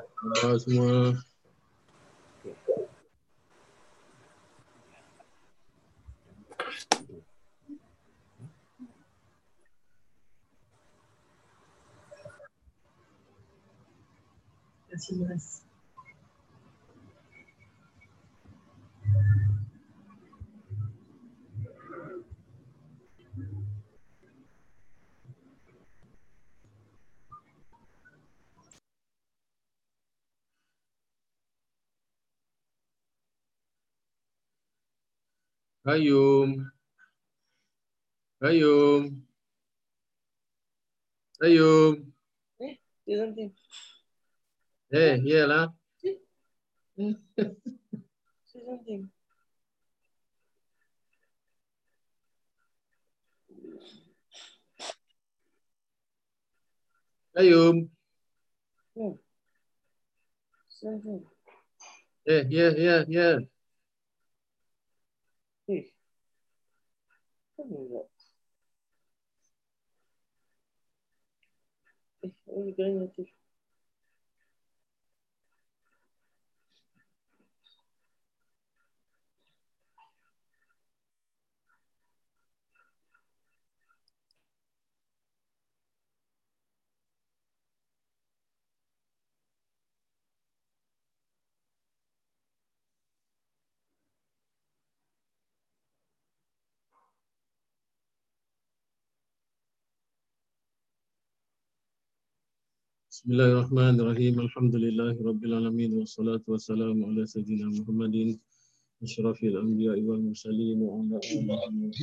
Khabar semua. Terima Qayyum Qayyum Qayyum eh, do something. Hey, yeah lah. do something. Qayyum. Yeah. Something. Yeah, yeah, yeah, yeah. eu gente? Os grandes بسم الله الرحمن الرحيم الحمد لله رب العالمين والصلاة والسلام على سيدنا محمد أشرف الأنبياء والمرسلين وعلى آله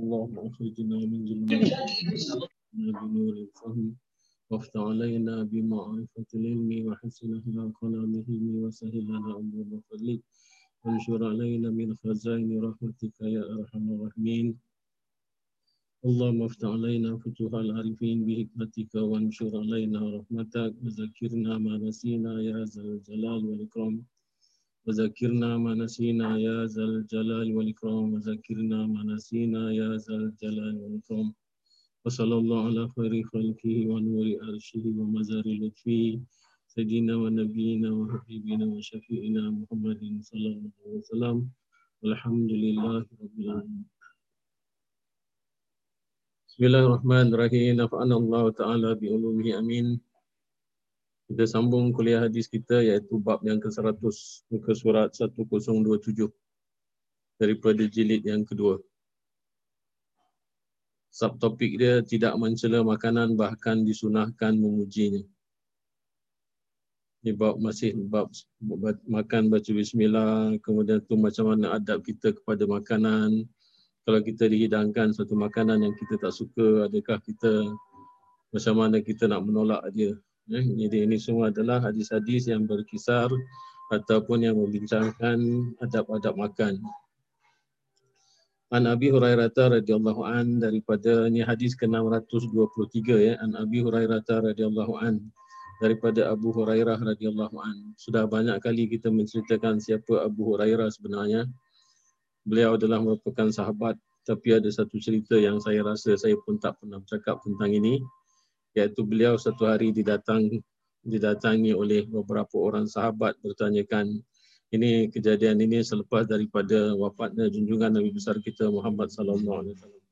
اللهم أخرجنا من ظلمات بنور الفهم وافتح علينا بمعرفة العلم وحسن أخلاقنا بالعلم وسهل لنا أمور فضلك وانشر علينا من خزائن رحمتك يا أرحم الراحمين اللهم افتح علينا فتوح العارفين بحكمتك وانشر علينا رحمتك وذكرنا ما نسينا يا ذا الجلال والإكرام. وذكرنا ما نسينا يا ذا الجلال والإكرام. وذكرنا ما نسينا يا ذا الجلال والإكرام. وصلى الله على خير خلقه ونور عرشه ومزار لطفه سيدنا ونبينا وحبيبنا وشفيعنا محمد صلى الله عليه وسلم. والحمد لله رب العالمين. Bismillahirrahmanirrahim. Nafa'an Allah Ta'ala bi'ulumihi amin. Kita sambung kuliah hadis kita iaitu bab yang ke-100 muka surat 1027 daripada jilid yang kedua. Subtopik dia tidak mencela makanan bahkan disunahkan memujinya. Ini bab masih bab makan baca bismillah, kemudian tu macam mana adab kita kepada makanan. Kalau kita dihidangkan satu makanan yang kita tak suka, adakah kita macam mana kita nak menolak dia. Eh, jadi ini semua adalah hadis-hadis yang berkisar ataupun yang membincangkan adab-adab makan. An Abi Hurairah radhiyallahu an daripada ini hadis ke-623 ya An Abi Hurairah radhiyallahu an daripada Abu Hurairah radhiyallahu an. Sudah banyak kali kita menceritakan siapa Abu Hurairah sebenarnya. Beliau adalah merupakan sahabat tapi ada satu cerita yang saya rasa saya pun tak pernah bercakap tentang ini iaitu beliau satu hari didatang didatangi oleh beberapa orang sahabat bertanyakan ini kejadian ini selepas daripada wafatnya junjungan Nabi besar kita Muhammad sallallahu alaihi wasallam.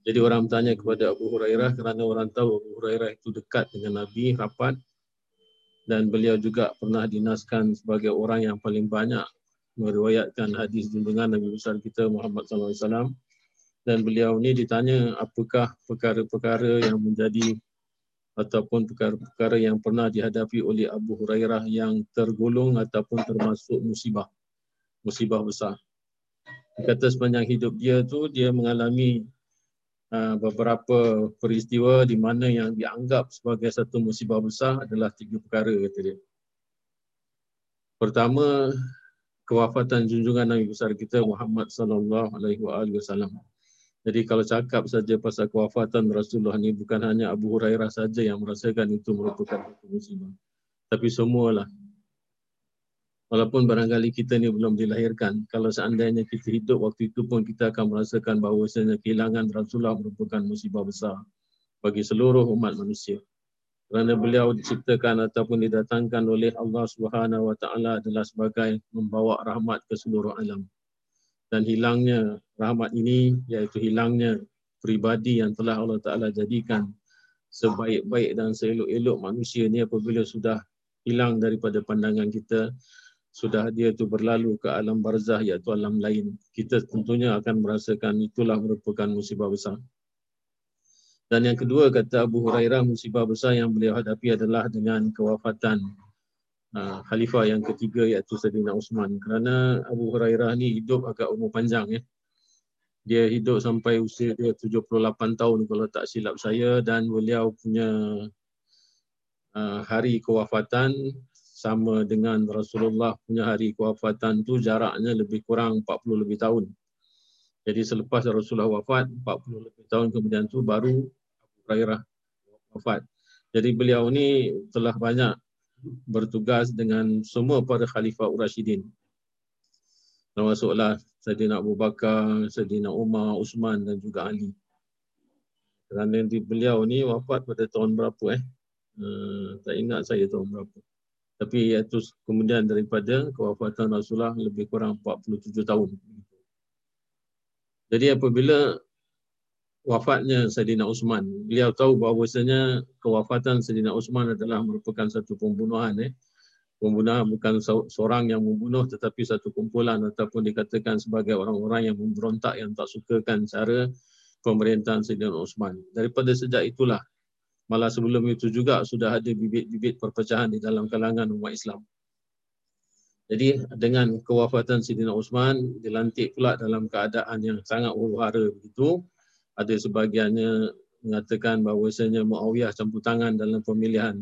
Jadi orang bertanya kepada Abu Hurairah kerana orang tahu Abu Hurairah itu dekat dengan Nabi rapat dan beliau juga pernah dinaskan sebagai orang yang paling banyak meriwayatkan hadis junjungan Nabi besar kita Muhammad wasallam dan beliau ni ditanya apakah perkara-perkara yang menjadi ataupun perkara-perkara yang pernah dihadapi oleh Abu Hurairah yang tergolong ataupun termasuk musibah musibah besar. Dia kata sepanjang hidup dia tu dia mengalami uh, beberapa peristiwa di mana yang dianggap sebagai satu musibah besar adalah tiga perkara kata dia. Pertama, kewafatan junjungan Nabi besar kita Muhammad sallallahu alaihi wasallam. Jadi kalau cakap saja pasal kewafatan Rasulullah ni bukan hanya Abu Hurairah saja yang merasakan itu merupakan musibah. Tapi semualah. Walaupun barangkali kita ni belum dilahirkan, kalau seandainya kita hidup waktu itu pun kita akan merasakan bahawasanya kehilangan Rasulullah merupakan musibah besar bagi seluruh umat manusia. Kerana beliau diciptakan ataupun didatangkan oleh Allah Subhanahu wa taala adalah sebagai membawa rahmat ke seluruh alam. Dan hilangnya rahmat ini iaitu hilangnya pribadi yang telah Allah taala jadikan sebaik-baik dan seelok-elok manusia ni apabila sudah hilang daripada pandangan kita sudah dia tu berlalu ke alam barzah iaitu alam lain kita tentunya akan merasakan itulah merupakan musibah besar dan yang kedua kata Abu Hurairah musibah besar yang beliau hadapi adalah dengan kewafatan uh, khalifah yang ketiga iaitu Sayyidina Uthman. Kerana Abu Hurairah ni hidup agak umur panjang ya. Dia hidup sampai usia dia 78 tahun kalau tak silap saya dan beliau punya uh, hari kewafatan sama dengan Rasulullah punya hari kewafatan tu jaraknya lebih kurang 40 lebih tahun. Jadi selepas Rasulullah wafat 40 lebih tahun kemudian tu baru Hurairah wafat. Jadi beliau ni telah banyak bertugas dengan semua para khalifah Urashidin. Termasuklah Sayyidina Abu Bakar, Sayyidina Umar, Usman dan juga Ali. Kerana di beliau ni wafat pada tahun berapa eh? Uh, tak ingat saya tahun berapa. Tapi iaitu kemudian daripada kewafatan Rasulullah lebih kurang 47 tahun. Jadi apabila wafatnya Saidina Uthman. Beliau tahu bahawasanya kewafatan Saidina Uthman adalah merupakan satu pembunuhan. Eh. Pembunuhan bukan seorang yang membunuh tetapi satu kumpulan ataupun dikatakan sebagai orang-orang yang memberontak yang tak sukakan cara pemerintahan Saidina Uthman. Daripada sejak itulah, malah sebelum itu juga sudah ada bibit-bibit perpecahan di dalam kalangan umat Islam. Jadi dengan kewafatan Saidina Uthman dilantik pula dalam keadaan yang sangat huru-hara begitu ada sebahagiannya mengatakan bahawasanya Muawiyah campur tangan dalam pemilihan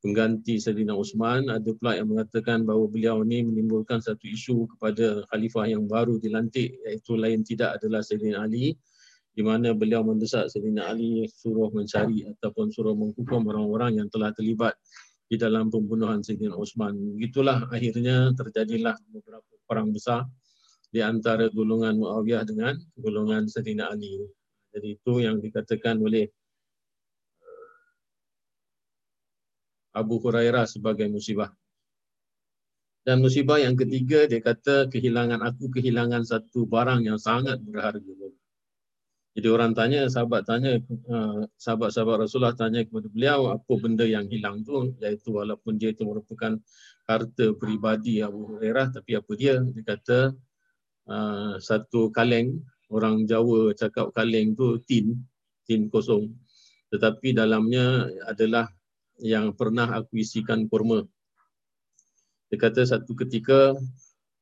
pengganti Sayyidina Uthman. Ada pula yang mengatakan bahawa beliau ini menimbulkan satu isu kepada khalifah yang baru dilantik iaitu lain tidak adalah Sayyidina Ali di mana beliau mendesak Sayyidina Ali suruh mencari ataupun suruh menghukum orang-orang yang telah terlibat di dalam pembunuhan Sayyidina Uthman. Begitulah akhirnya terjadilah beberapa perang besar di antara golongan Muawiyah dengan golongan Sayyidina Ali. Jadi itu yang dikatakan oleh uh, Abu Hurairah sebagai musibah. Dan musibah yang ketiga dia kata kehilangan aku kehilangan satu barang yang sangat berharga. Jadi orang tanya, sahabat tanya, uh, sahabat-sahabat Rasulullah tanya kepada beliau apa benda yang hilang tu iaitu walaupun dia itu merupakan harta peribadi Abu Hurairah tapi apa dia? Dia kata uh, satu kaleng orang Jawa cakap kaleng tu tin, tin kosong. Tetapi dalamnya adalah yang pernah aku isikan kurma. Dia kata satu ketika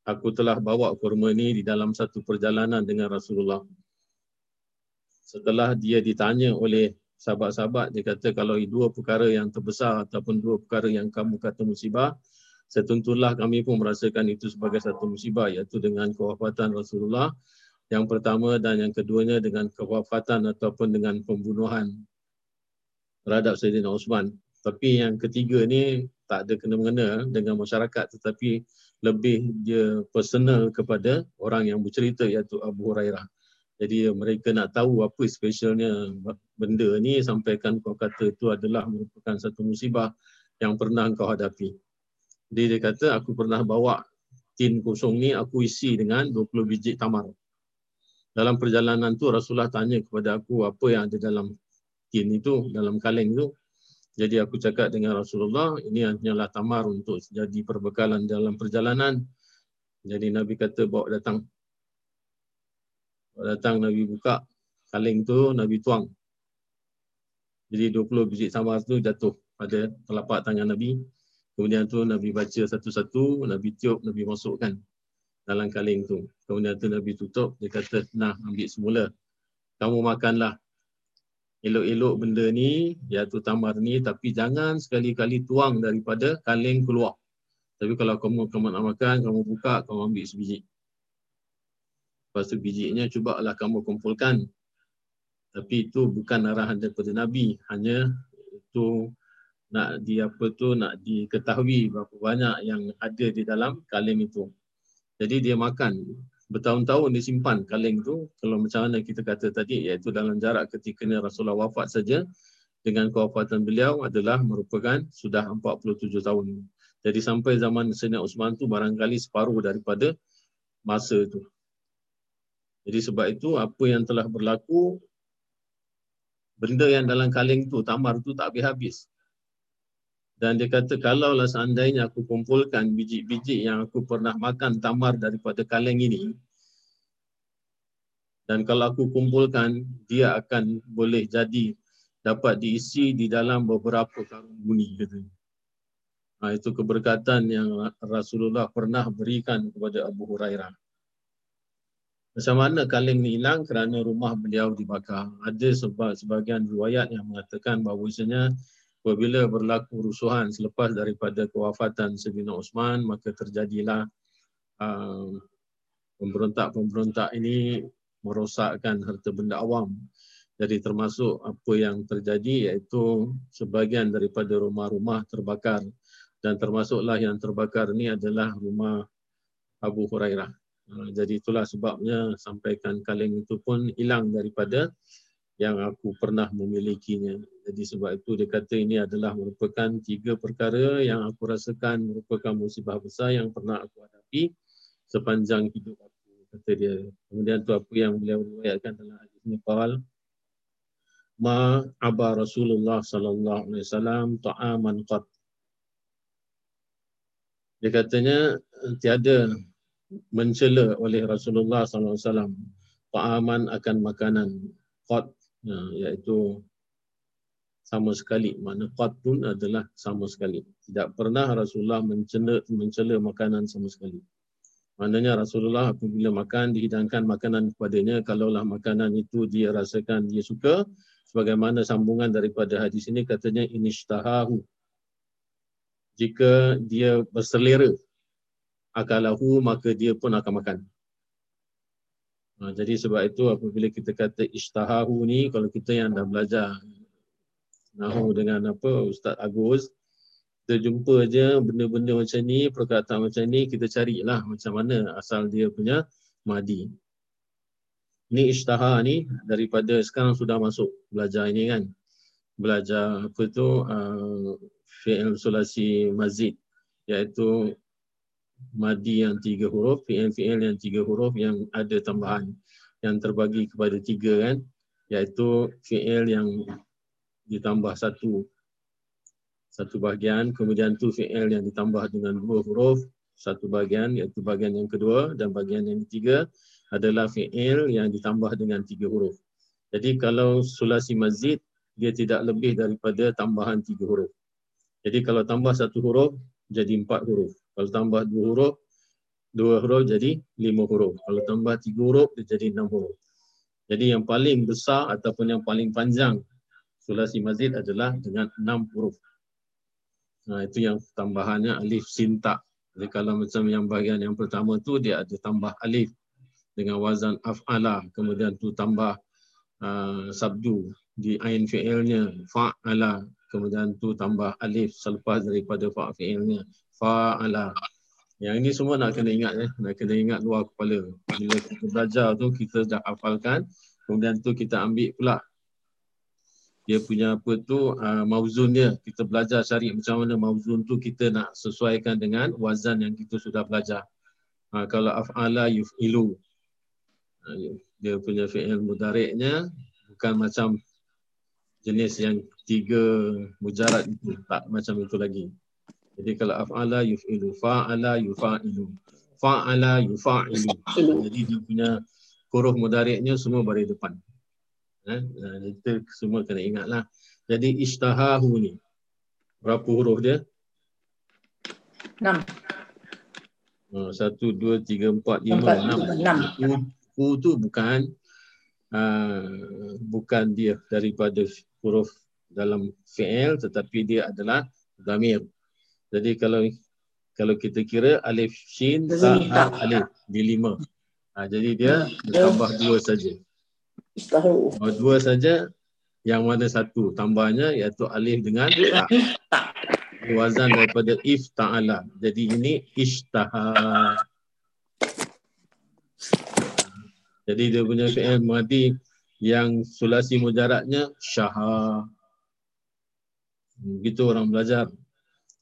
aku telah bawa kurma ni di dalam satu perjalanan dengan Rasulullah. Setelah dia ditanya oleh sahabat-sahabat, dia kata kalau dua perkara yang terbesar ataupun dua perkara yang kamu kata musibah, setentulah kami pun merasakan itu sebagai satu musibah iaitu dengan kewafatan Rasulullah yang pertama dan yang keduanya dengan kewafatan ataupun dengan pembunuhan terhadap Sayyidina Osman. Tapi yang ketiga ni tak ada kena-mengena dengan masyarakat tetapi lebih dia personal kepada orang yang bercerita iaitu Abu Hurairah. Jadi mereka nak tahu apa specialnya benda ni sampaikan kau kata itu adalah merupakan satu musibah yang pernah kau hadapi. Jadi dia kata aku pernah bawa tin kosong ni aku isi dengan 20 biji tamar dalam perjalanan tu Rasulullah tanya kepada aku apa yang ada dalam tin itu, dalam kaleng itu. Jadi aku cakap dengan Rasulullah, ini hanyalah tamar untuk jadi perbekalan dalam perjalanan. Jadi Nabi kata bawa datang. Bawa datang Nabi buka kaleng tu, Nabi tuang. Jadi 20 biji tamar tu jatuh pada telapak tangan Nabi. Kemudian tu Nabi baca satu-satu, Nabi tiup, Nabi masukkan dalam kaleng tu. Kemudian tu Nabi tutup, dia kata, nah ambil semula. Kamu makanlah elok-elok benda ni, iaitu tamar ni, tapi jangan sekali-kali tuang daripada kaleng keluar. Tapi kalau kamu, kamu nak makan, kamu buka, kamu ambil sebiji. Lepas tu bijinya cubalah kamu kumpulkan. Tapi itu bukan arahan daripada Nabi. Hanya itu nak di apa tu nak diketahui berapa banyak yang ada di dalam kaleng itu. Jadi dia makan bertahun-tahun disimpan kaleng tu kalau macam mana kita kata tadi iaitu dalam jarak ketika Rasulullah wafat saja dengan kewafatan beliau adalah merupakan sudah 47 tahun. Jadi sampai zaman Sayyidina Uthman tu barangkali separuh daripada masa itu. Jadi sebab itu apa yang telah berlaku benda yang dalam kaleng tu tamar tu tak habis-habis. Dan dia kata kalaulah seandainya aku kumpulkan biji-biji yang aku pernah makan tamar daripada kaleng ini dan kalau aku kumpulkan dia akan boleh jadi dapat diisi di dalam beberapa karung buni katanya. Ha, itu keberkatan yang Rasulullah pernah berikan kepada Abu Hurairah. Macam mana kaleng ni hilang kerana rumah beliau dibakar. Ada sebab sebagian riwayat yang mengatakan bahawasanya apabila berlaku rusuhan selepas daripada kewafatan Sayyidina Osman maka terjadilah uh, pemberontak-pemberontak ini merosakkan harta benda awam. Jadi termasuk apa yang terjadi iaitu sebagian daripada rumah-rumah terbakar dan termasuklah yang terbakar ni adalah rumah Abu Hurairah. Ah, jadi itulah sebabnya sampaikan kaleng itu pun hilang daripada yang aku pernah memilikinya. Jadi sebab itu dia kata ini adalah merupakan tiga perkara yang aku rasakan merupakan musibah besar yang pernah aku hadapi sepanjang hidup aku. Kata dia. Kemudian tu apa yang beliau riwayatkan dalam hadis ini Paul. Ma aba Rasulullah sallallahu alaihi wasallam ta'aman qat. Dia katanya tiada mencela oleh Rasulullah SAW ta'aman akan makanan qat ya, iaitu sama sekali. Mana qat pun adalah sama sekali. Tidak pernah Rasulullah mencela mencela makanan sama sekali. Maknanya Rasulullah apabila makan dihidangkan makanan kepadanya. Kalaulah makanan itu dia rasakan dia suka sebagaimana sambungan daripada hadis ini katanya inishtahahu jika dia berselera akalahu maka dia pun akan makan. Ha, jadi sebab itu apabila kita kata ishtahahu ni kalau kita yang dah belajar nahu dengan apa Ustaz Agus kita jumpa je benda-benda macam ni perkataan macam ni kita carilah macam mana asal dia punya madi. Ni ishtaha ni daripada sekarang sudah masuk belajar ini kan. Belajar apa tu uh, fi'il sulasi mazid iaitu madi yang tiga huruf, fi'il-fi'il yang tiga huruf yang ada tambahan yang terbagi kepada tiga kan iaitu fi'il yang ditambah satu satu bahagian kemudian tu fi'il yang ditambah dengan dua huruf satu bahagian iaitu bahagian yang kedua dan bahagian yang ketiga adalah fi'il yang ditambah dengan tiga huruf. Jadi kalau sulasi mazid dia tidak lebih daripada tambahan tiga huruf. Jadi kalau tambah satu huruf jadi empat huruf. Kalau tambah dua huruf, dua huruf jadi lima huruf. Kalau tambah tiga huruf, dia jadi enam huruf. Jadi yang paling besar ataupun yang paling panjang sulasi mazid adalah dengan enam huruf. Nah, itu yang tambahannya alif sinta. Jadi kalau macam yang bahagian yang pertama tu dia ada tambah alif dengan wazan af'ala. Kemudian tu tambah uh, sabdu di ain fi'ilnya fa'ala. Kemudian tu tambah alif selepas daripada fa' fi'ilnya fa'ala. Yang ini semua nak kena ingat eh. Nak kena ingat luar kepala. Bila kita belajar tu kita dah hafalkan. Kemudian tu kita ambil pula dia punya apa tu uh, mauzun dia. Kita belajar cari macam mana mauzun tu kita nak sesuaikan dengan wazan yang kita sudah belajar. Uh, kalau af'ala yuf'ilu. Uh, dia punya fi'il mudariknya bukan macam jenis yang tiga mujarad itu. Tak macam itu lagi. Jadi kalau af'ala yuf'ilu, fa'ala yufa'ilu, fa'ala yufa'ilu. Jadi dia punya huruf mudariknya semua bari depan. Eh, itu semua kena ingatlah. Jadi ishtahahu ni. Berapa huruf dia? Enam. Oh, satu, dua, tiga, empat, lima, enam. enam. U, tu bukan uh, bukan dia daripada huruf dalam fi'il tetapi dia adalah zamir. Jadi kalau kalau kita kira alif shin ta ha alif di lima. Ha, jadi dia tambah dua saja. Oh, dua saja yang mana satu tambahnya iaitu alif dengan ta. Wazan daripada if ta'ala. Jadi ini ishtaha. Jadi dia punya fi'il madi yang sulasi mujaradnya syaha. Begitu orang belajar.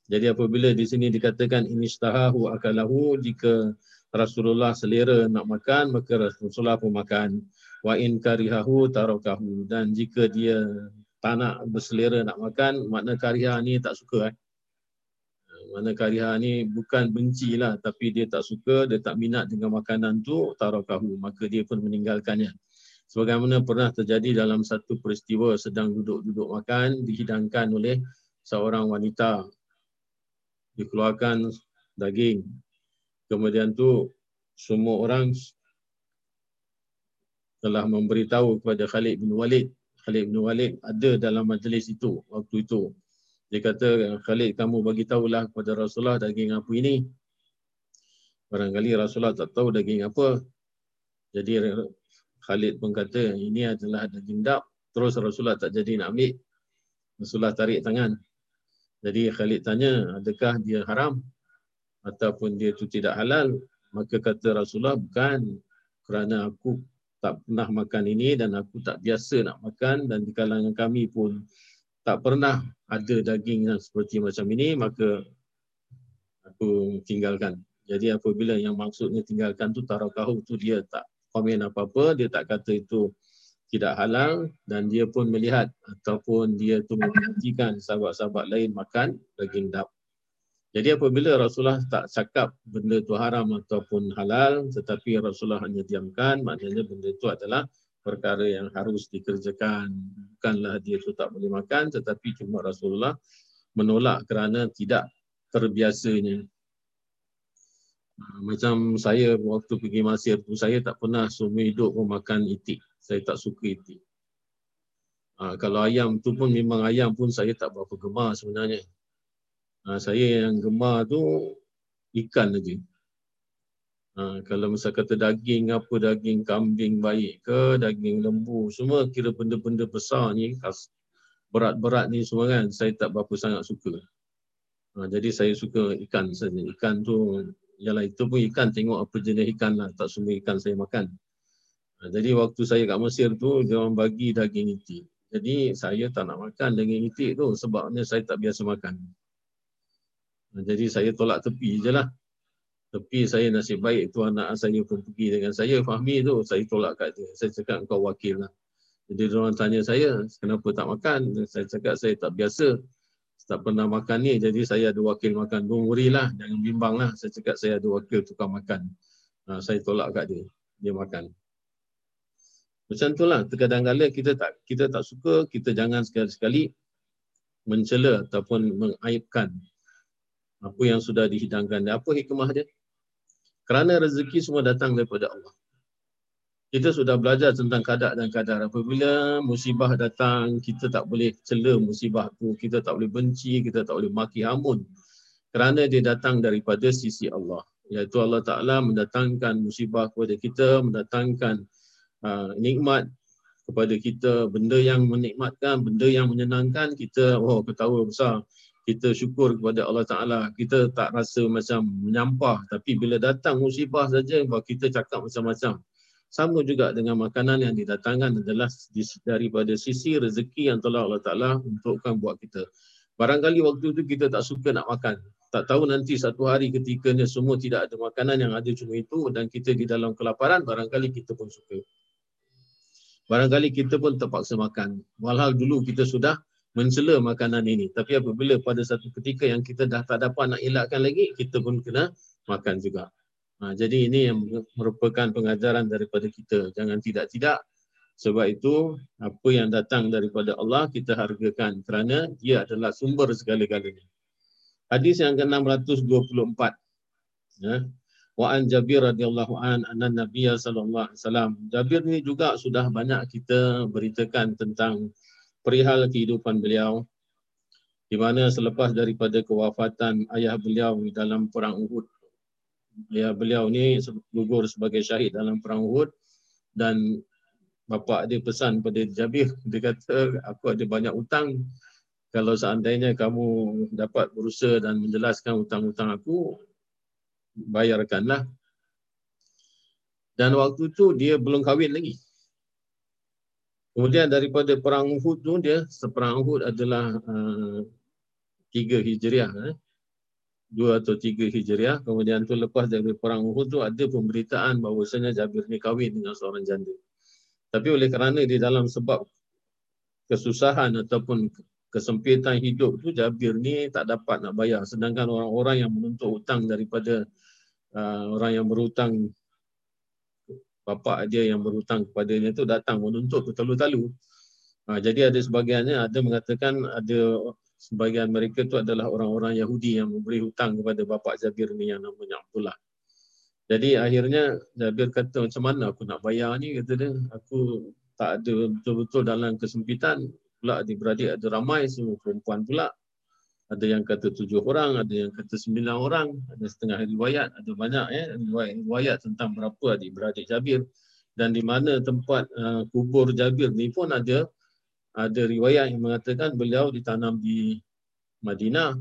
Jadi apabila di sini dikatakan inistahahu akalahu jika Rasulullah selera nak makan maka Rasulullah pun makan. Wa in karihahu tarakahu dan jika dia tak nak berselera nak makan makna kariha ni tak suka eh. Mana kariha ni bukan benci lah tapi dia tak suka, dia tak minat dengan makanan tu tarakahu maka dia pun meninggalkannya. Sebagaimana pernah terjadi dalam satu peristiwa sedang duduk-duduk makan dihidangkan oleh seorang wanita dikeluarkan daging. Kemudian tu semua orang telah memberitahu kepada Khalid bin Walid. Khalid bin Walid ada dalam majlis itu waktu itu. Dia kata, Khalid kamu bagi tahulah kepada Rasulullah daging apa ini. Barangkali Rasulullah tak tahu daging apa. Jadi Khalid pun kata, ini adalah daging dap. Terus Rasulullah tak jadi nak ambil. Rasulullah tarik tangan. Jadi Khalid tanya, adakah dia haram ataupun dia itu tidak halal? Maka kata Rasulullah, bukan kerana aku tak pernah makan ini dan aku tak biasa nak makan dan di kalangan kami pun tak pernah ada daging yang seperti macam ini, maka aku tinggalkan. Jadi apabila yang maksudnya tinggalkan tu tarakahu tu dia tak komen apa-apa, dia tak kata itu tidak halal dan dia pun melihat ataupun dia tu menghentikan sahabat-sahabat lain makan daging dap. Jadi apabila Rasulullah tak cakap benda tu haram ataupun halal tetapi Rasulullah hanya diamkan maknanya benda itu adalah perkara yang harus dikerjakan. Bukanlah dia tu tak boleh makan tetapi cuma Rasulullah menolak kerana tidak terbiasanya. Macam saya waktu pergi Mesir tu saya tak pernah semua hidup makan itik saya tak suka itik. Ha, kalau ayam tu pun memang ayam pun saya tak berapa gemar sebenarnya. Ha, saya yang gemar tu ikan aja. Ha, kalau misal kata daging apa, daging kambing baik ke, daging lembu, semua kira benda-benda besar ni, berat-berat ni semua kan, saya tak berapa sangat suka. Ha, jadi saya suka ikan saja. Ikan tu, ialah itu pun ikan, tengok apa jenis ikan lah. Tak semua ikan saya makan. Ha, jadi waktu saya kat Mesir tu, dia orang bagi daging itik. Jadi saya tak nak makan daging itik tu sebabnya saya tak biasa makan. Ha, jadi saya tolak tepi je lah. Tepi saya nasib baik tu anak saya pun pergi dengan saya. Fahmi tu saya tolak kat dia. Saya cakap kau wakil lah. Jadi orang tanya saya kenapa tak makan. Saya cakap saya tak biasa. Tak pernah makan ni. Jadi saya ada wakil makan. Don't worry lah. Jangan bimbang lah. Saya cakap saya ada wakil tukar makan. Ha, saya tolak kat dia. Dia makan. Macam itulah terkadang-kadang kita tak kita tak suka, kita jangan sekali-sekali mencela ataupun mengaibkan apa yang sudah dihidangkan. Dan apa hikmah dia? Kerana rezeki semua datang daripada Allah. Kita sudah belajar tentang kadar dan kadar. Apabila musibah datang, kita tak boleh cela musibah tu. Kita tak boleh benci, kita tak boleh maki hamun. Kerana dia datang daripada sisi Allah. Iaitu Allah Ta'ala mendatangkan musibah kepada kita, mendatangkan uh, nikmat kepada kita. Benda yang menikmatkan benda yang menyenangkan kita oh ketawa besar. Kita syukur kepada Allah Taala. Kita tak rasa macam menyampah. Tapi bila datang musibah saja bahawa kita cakap macam-macam. Sama juga dengan makanan yang didatangkan adalah daripada sisi rezeki yang telah Allah Taala untukkan buat kita. Barangkali waktu itu kita tak suka nak makan. Tak tahu nanti satu hari ketikanya semua tidak ada makanan yang ada cuma itu dan kita di dalam kelaparan barangkali kita pun suka barangkali kita pun terpaksa makan. Walhal dulu kita sudah mencela makanan ini. Tapi apabila pada satu ketika yang kita dah tak dapat nak elakkan lagi, kita pun kena makan juga. Ha, jadi ini yang merupakan pengajaran daripada kita. Jangan tidak-tidak. Sebab itu, apa yang datang daripada Allah, kita hargakan kerana dia adalah sumber segala-galanya. Hadis yang ke-624. Ya. Wa an Jabir radhiyallahu an anna Nabiya sallallahu alaihi wasallam. Jabir ni juga sudah banyak kita beritakan tentang perihal kehidupan beliau di mana selepas daripada kewafatan ayah beliau dalam perang Uhud. Ayah beliau ni gugur sebagai syahid dalam perang Uhud dan bapa dia pesan pada Jabir dia kata aku ada banyak hutang kalau seandainya kamu dapat berusaha dan menjelaskan hutang-hutang aku bayarkanlah. Dan waktu tu dia belum kahwin lagi. Kemudian daripada perang Uhud tu dia seperang Uhud adalah uh, tiga hijriah eh. dua atau tiga hijriah kemudian tu lepas dari perang Uhud tu ada pemberitaan bahawasanya Jabir ni kahwin dengan seorang janda tapi oleh kerana di dalam sebab kesusahan ataupun kesempitan hidup tu Jabir ni tak dapat nak bayar sedangkan orang-orang yang menuntut hutang daripada uh, orang yang berhutang bapa dia yang berhutang kepadanya tu datang menuntut bertalu-talu. Ha, jadi ada sebahagiannya ada mengatakan ada sebahagian mereka tu adalah orang-orang Yahudi yang memberi hutang kepada bapa Jabir ni yang namanya Abdullah. Jadi akhirnya Jabir kata macam mana aku nak bayar ni kata dia. Aku tak ada betul-betul dalam kesempitan pula adik-beradik ada ramai semua perempuan pula ada yang kata tujuh orang, ada yang kata sembilan orang, ada setengah riwayat, ada banyak ya riwayat tentang berapa adik-beradik Jabir dan di mana tempat uh, kubur Jabir ni pun ada ada riwayat yang mengatakan beliau ditanam di Madinah,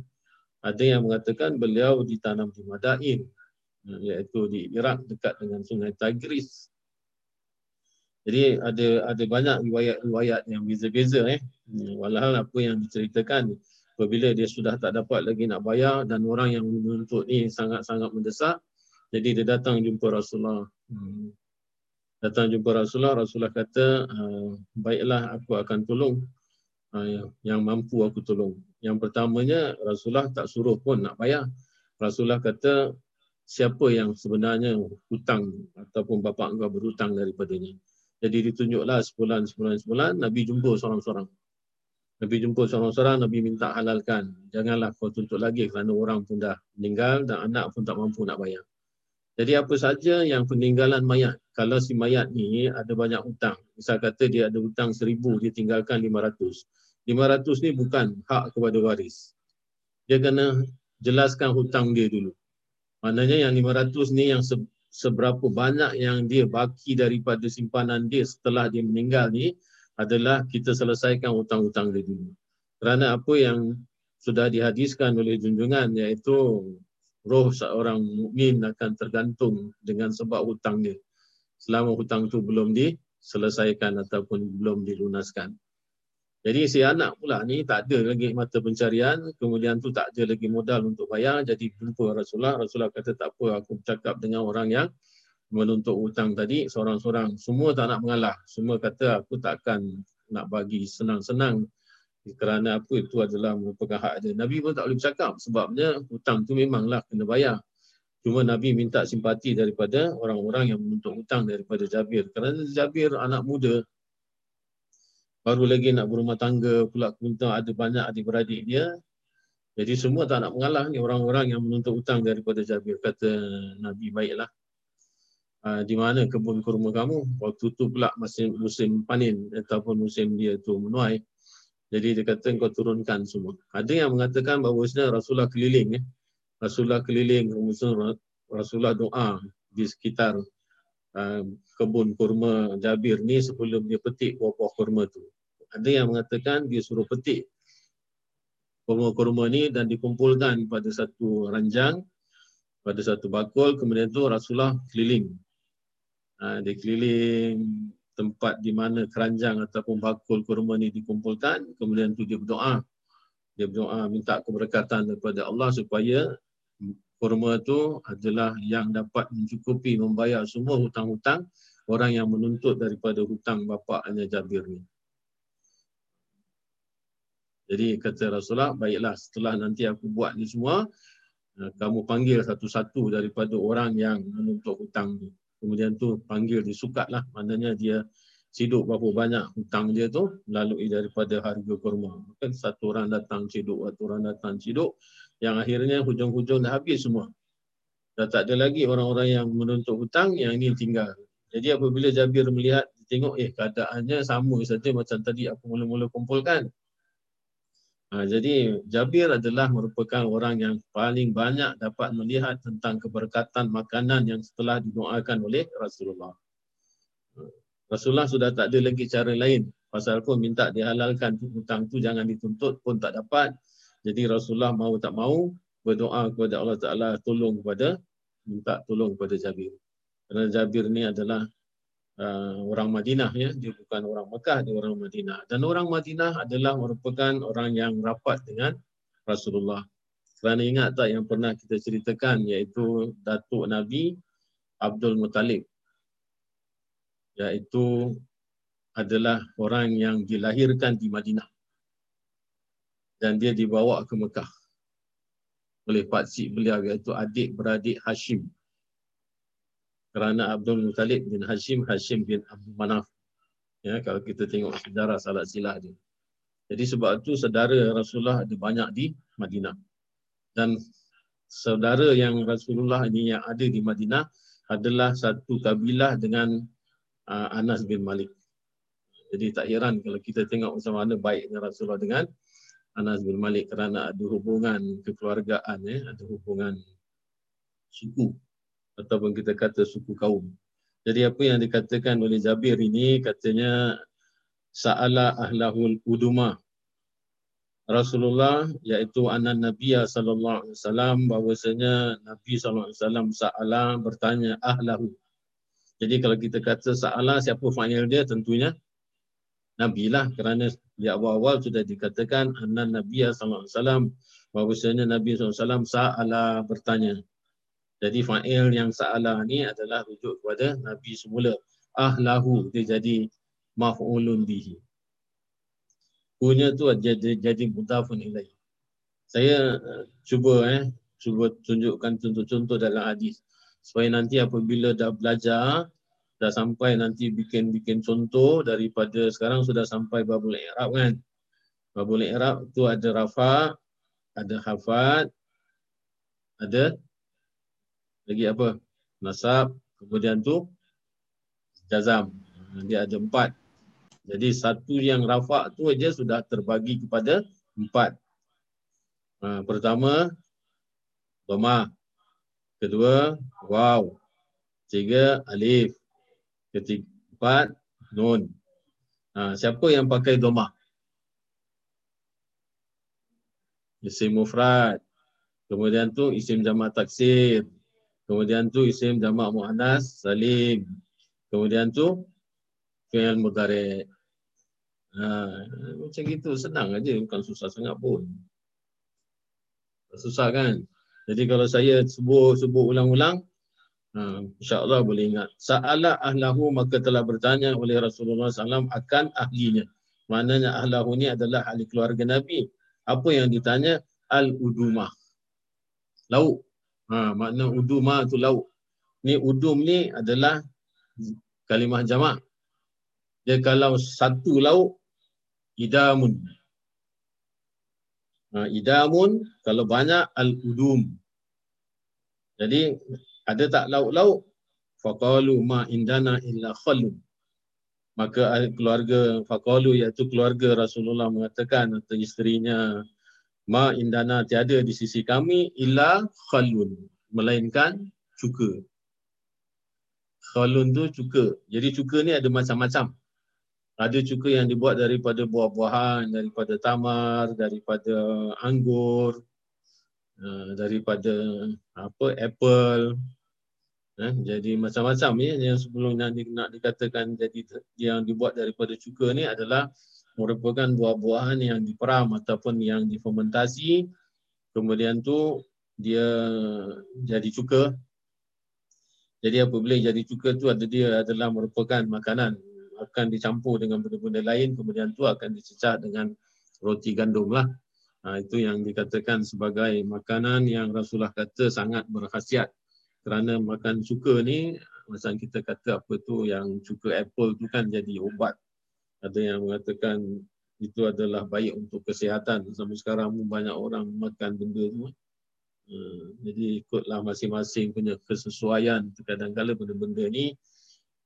ada yang mengatakan beliau ditanam di Madain uh, iaitu di Iraq dekat dengan Sungai Tigris. Jadi ada ada banyak riwayat-riwayat yang beza-beza eh. Walhal apa yang diceritakan apabila dia sudah tak dapat lagi nak bayar dan orang yang menuntut ni sangat-sangat mendesak jadi dia datang jumpa Rasulullah. Hmm. datang jumpa Rasulullah Rasulullah kata ah, baiklah aku akan tolong. Ah, yang mampu aku tolong. Yang pertamanya Rasulullah tak suruh pun nak bayar. Rasulullah kata siapa yang sebenarnya hutang ataupun bapa engkau berhutang daripadanya? Jadi ditunjuklah sebulan sebulan sebulan Nabi jumpa seorang-seorang Nabi jumpa seorang-seorang, Nabi minta halalkan. Janganlah kau tuntut lagi kerana orang pun dah meninggal dan anak pun tak mampu nak bayar. Jadi apa saja yang peninggalan mayat, kalau si mayat ni ada banyak hutang, misal kata dia ada hutang seribu, dia tinggalkan lima ratus. Lima ratus ni bukan hak kepada waris. Dia kena jelaskan hutang dia dulu. Maknanya yang lima ratus ni yang seberapa banyak yang dia baki daripada simpanan dia setelah dia meninggal ni, adalah kita selesaikan hutang-hutang dia dulu. Kerana apa yang sudah dihadiskan oleh junjungan iaitu roh seorang mukmin akan tergantung dengan sebab hutang dia. Selama hutang tu belum diselesaikan ataupun belum dilunaskan. Jadi si anak pula ni tak ada lagi mata pencarian, kemudian tu tak ada lagi modal untuk bayar, jadi jumpa Rasulullah. Rasulullah kata tak apa, aku bercakap dengan orang yang menuntut hutang tadi seorang-seorang. Semua tak nak mengalah. Semua kata aku tak akan nak bagi senang-senang. Kerana apa? Itu adalah merupakan hak dia. Nabi pun tak boleh bercakap. Sebabnya hutang tu memanglah kena bayar. Cuma Nabi minta simpati daripada orang-orang yang menuntut hutang daripada Jabir. Kerana Jabir anak muda. Baru lagi nak berumah tangga pula minta ada banyak adik-beradik dia. Jadi semua tak nak mengalah ni orang-orang yang menuntut hutang daripada Jabir. Kata Nabi baiklah Ah, di mana kebun kurma kamu? Waktu tu pula masih musim panen ataupun musim dia tu menuai. Jadi dia kata kau turunkan semua. Ada yang mengatakan bahawa sebenarnya Rasulullah keliling eh. Rasulullah keliling Rasulullah doa di sekitar uh, kebun kurma Jabir ni sebelum dia petik buah-buah kurma tu. Ada yang mengatakan dia suruh petik kurma-kurma ni dan dikumpulkan pada satu ranjang pada satu bakul. Kemudian tu Rasulullah keliling Ha, dia keliling tempat di mana keranjang ataupun bakul kurma ni dikumpulkan kemudian tu dia berdoa. Dia berdoa minta keberkatan daripada Allah supaya kurma tu adalah yang dapat mencukupi membayar semua hutang-hutang orang yang menuntut daripada hutang bapaknya Jabir ni. Jadi kata Rasulullah baiklah setelah nanti aku buat ni semua ha, kamu panggil satu-satu daripada orang yang menuntut hutang ni kemudian tu panggil disukat lah. Maknanya dia ciduk berapa banyak hutang dia tu melalui daripada harga kurma. Kan satu orang datang ciduk satu orang datang ciduk yang akhirnya hujung-hujung dah habis semua. Dah tak ada lagi orang-orang yang menuntut hutang yang ini tinggal. Jadi apabila Jabir melihat tengok eh keadaannya sama saja macam tadi aku mula-mula kumpulkan Ha, jadi Jabir adalah merupakan orang yang paling banyak dapat melihat tentang keberkatan makanan yang setelah didoakan oleh Rasulullah. Rasulullah sudah tak ada lagi cara lain. Pasal pun minta dihalalkan hutang tu jangan dituntut pun tak dapat. Jadi Rasulullah mau tak mau berdoa kepada Allah Ta'ala tolong kepada minta tolong kepada Jabir. Kerana Jabir ni adalah uh, orang Madinah ya dia bukan orang Mekah dia orang Madinah dan orang Madinah adalah merupakan orang yang rapat dengan Rasulullah. Kerana ingat tak yang pernah kita ceritakan iaitu Datuk Nabi Abdul Muttalib. Iaitu adalah orang yang dilahirkan di Madinah. Dan dia dibawa ke Mekah oleh pakcik beliau iaitu adik beradik Hashim. Kerana Abdul Muttalib bin Hashim, Hashim bin Abdul Manaf. Ya, kalau kita tengok sejarah salat silah dia. Jadi sebab itu saudara Rasulullah ada banyak di Madinah. Dan saudara yang Rasulullah ini yang ada di Madinah adalah satu kabilah dengan uh, Anas bin Malik. Jadi tak heran kalau kita tengok macam mana baiknya Rasulullah dengan Anas bin Malik kerana ada hubungan kekeluargaan, eh, ada hubungan suku ataupun kita kata suku kaum. Jadi apa yang dikatakan oleh Jabir ini katanya sa'ala ahlahul uduma Rasulullah iaitu anak Nabi sallallahu alaihi wasallam bahwasanya Nabi sallallahu alaihi wasallam sa'ala bertanya ahlahu. Jadi kalau kita kata sa'ala siapa fa'il dia tentunya Nabi lah kerana di awal-awal sudah dikatakan anak Nabi sallallahu alaihi wasallam bahwasanya Nabi sallallahu alaihi wasallam sa'ala bertanya. Jadi fa'il yang sa'ala ni adalah rujuk kepada Nabi semula. Ahlahu dia jadi maf'ulun bihi. Punya tu jadi jadi mudafun ilaih. Saya uh, cuba eh cuba tunjukkan contoh-contoh dalam hadis supaya nanti apabila dah belajar dah sampai nanti bikin-bikin contoh daripada sekarang sudah sampai babul i'rab kan. Babul i'rab tu ada rafa, ada hafad, ada lagi apa? Nasab, kemudian tu jazam. Dia ada empat. Jadi satu yang rafa' tu aja sudah terbagi kepada empat. Ha, pertama, doma. Kedua, waw. Tiga, alif. Ketiga, empat, nun. Ha, siapa yang pakai doma? Isim mufrad. Kemudian tu isim jamak taksir. Kemudian tu isim jamak mu'anas salim. Kemudian tu fi'il mudhari'. Ha, macam gitu senang aja bukan susah sangat pun. Susah kan? Jadi kalau saya sebut sebut ulang-ulang ha, insya-Allah boleh ingat. Sa'ala ahlahu maka telah bertanya oleh Rasulullah SAW akan ahlinya. Maknanya ahlahu ni adalah ahli keluarga Nabi. Apa yang ditanya? Al-udumah. Lauk. Ha, makna udumah tu lauk. Ni udum ni adalah kalimah jamak. Dia kalau satu lauk idamun. Ha, idamun kalau banyak al-udum. Jadi ada tak lauk-lauk? Faqalu ma indana illa khalun. Maka keluarga Faqalu iaitu keluarga Rasulullah mengatakan atau isterinya ma indana tiada di sisi kami illa khalun. Melainkan cuka. Khalun tu cuka. Jadi cuka ni ada macam-macam. Ada cuka yang dibuat daripada buah-buahan, daripada tamar, daripada anggur, uh, daripada apa apple. Eh, jadi macam-macam ya yang sebelum nak, nak dikatakan jadi yang dibuat daripada cuka ni adalah merupakan buah-buahan yang diperam ataupun yang difermentasi. Kemudian tu dia jadi cuka. Jadi apabila jadi cuka tu ada dia adalah merupakan makanan akan dicampur dengan benda-benda lain kemudian tu akan dicecah dengan roti gandum lah. Ha, itu yang dikatakan sebagai makanan yang Rasulullah kata sangat berkhasiat. Kerana makan cuka ni, macam kita kata apa tu yang cuka apple tu kan jadi ubat. Ada yang mengatakan itu adalah baik untuk kesihatan. Sampai sekarang pun banyak orang makan benda tu. Ha, jadi ikutlah masing-masing punya kesesuaian. Kadang-kadang benda-benda ni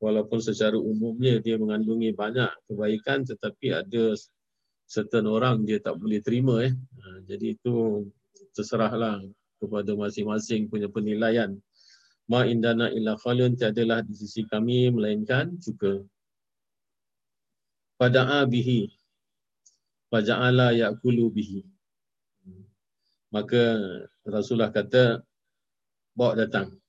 walaupun secara umumnya dia mengandungi banyak kebaikan tetapi ada certain orang dia tak boleh terima eh. Ha, jadi itu terserahlah kepada masing-masing punya penilaian. Ma indana illa khalun tiadalah di sisi kami melainkan juga. Pada'a bihi. Faja'ala ya'kulu bihi. Maka Rasulullah kata, bawa datang.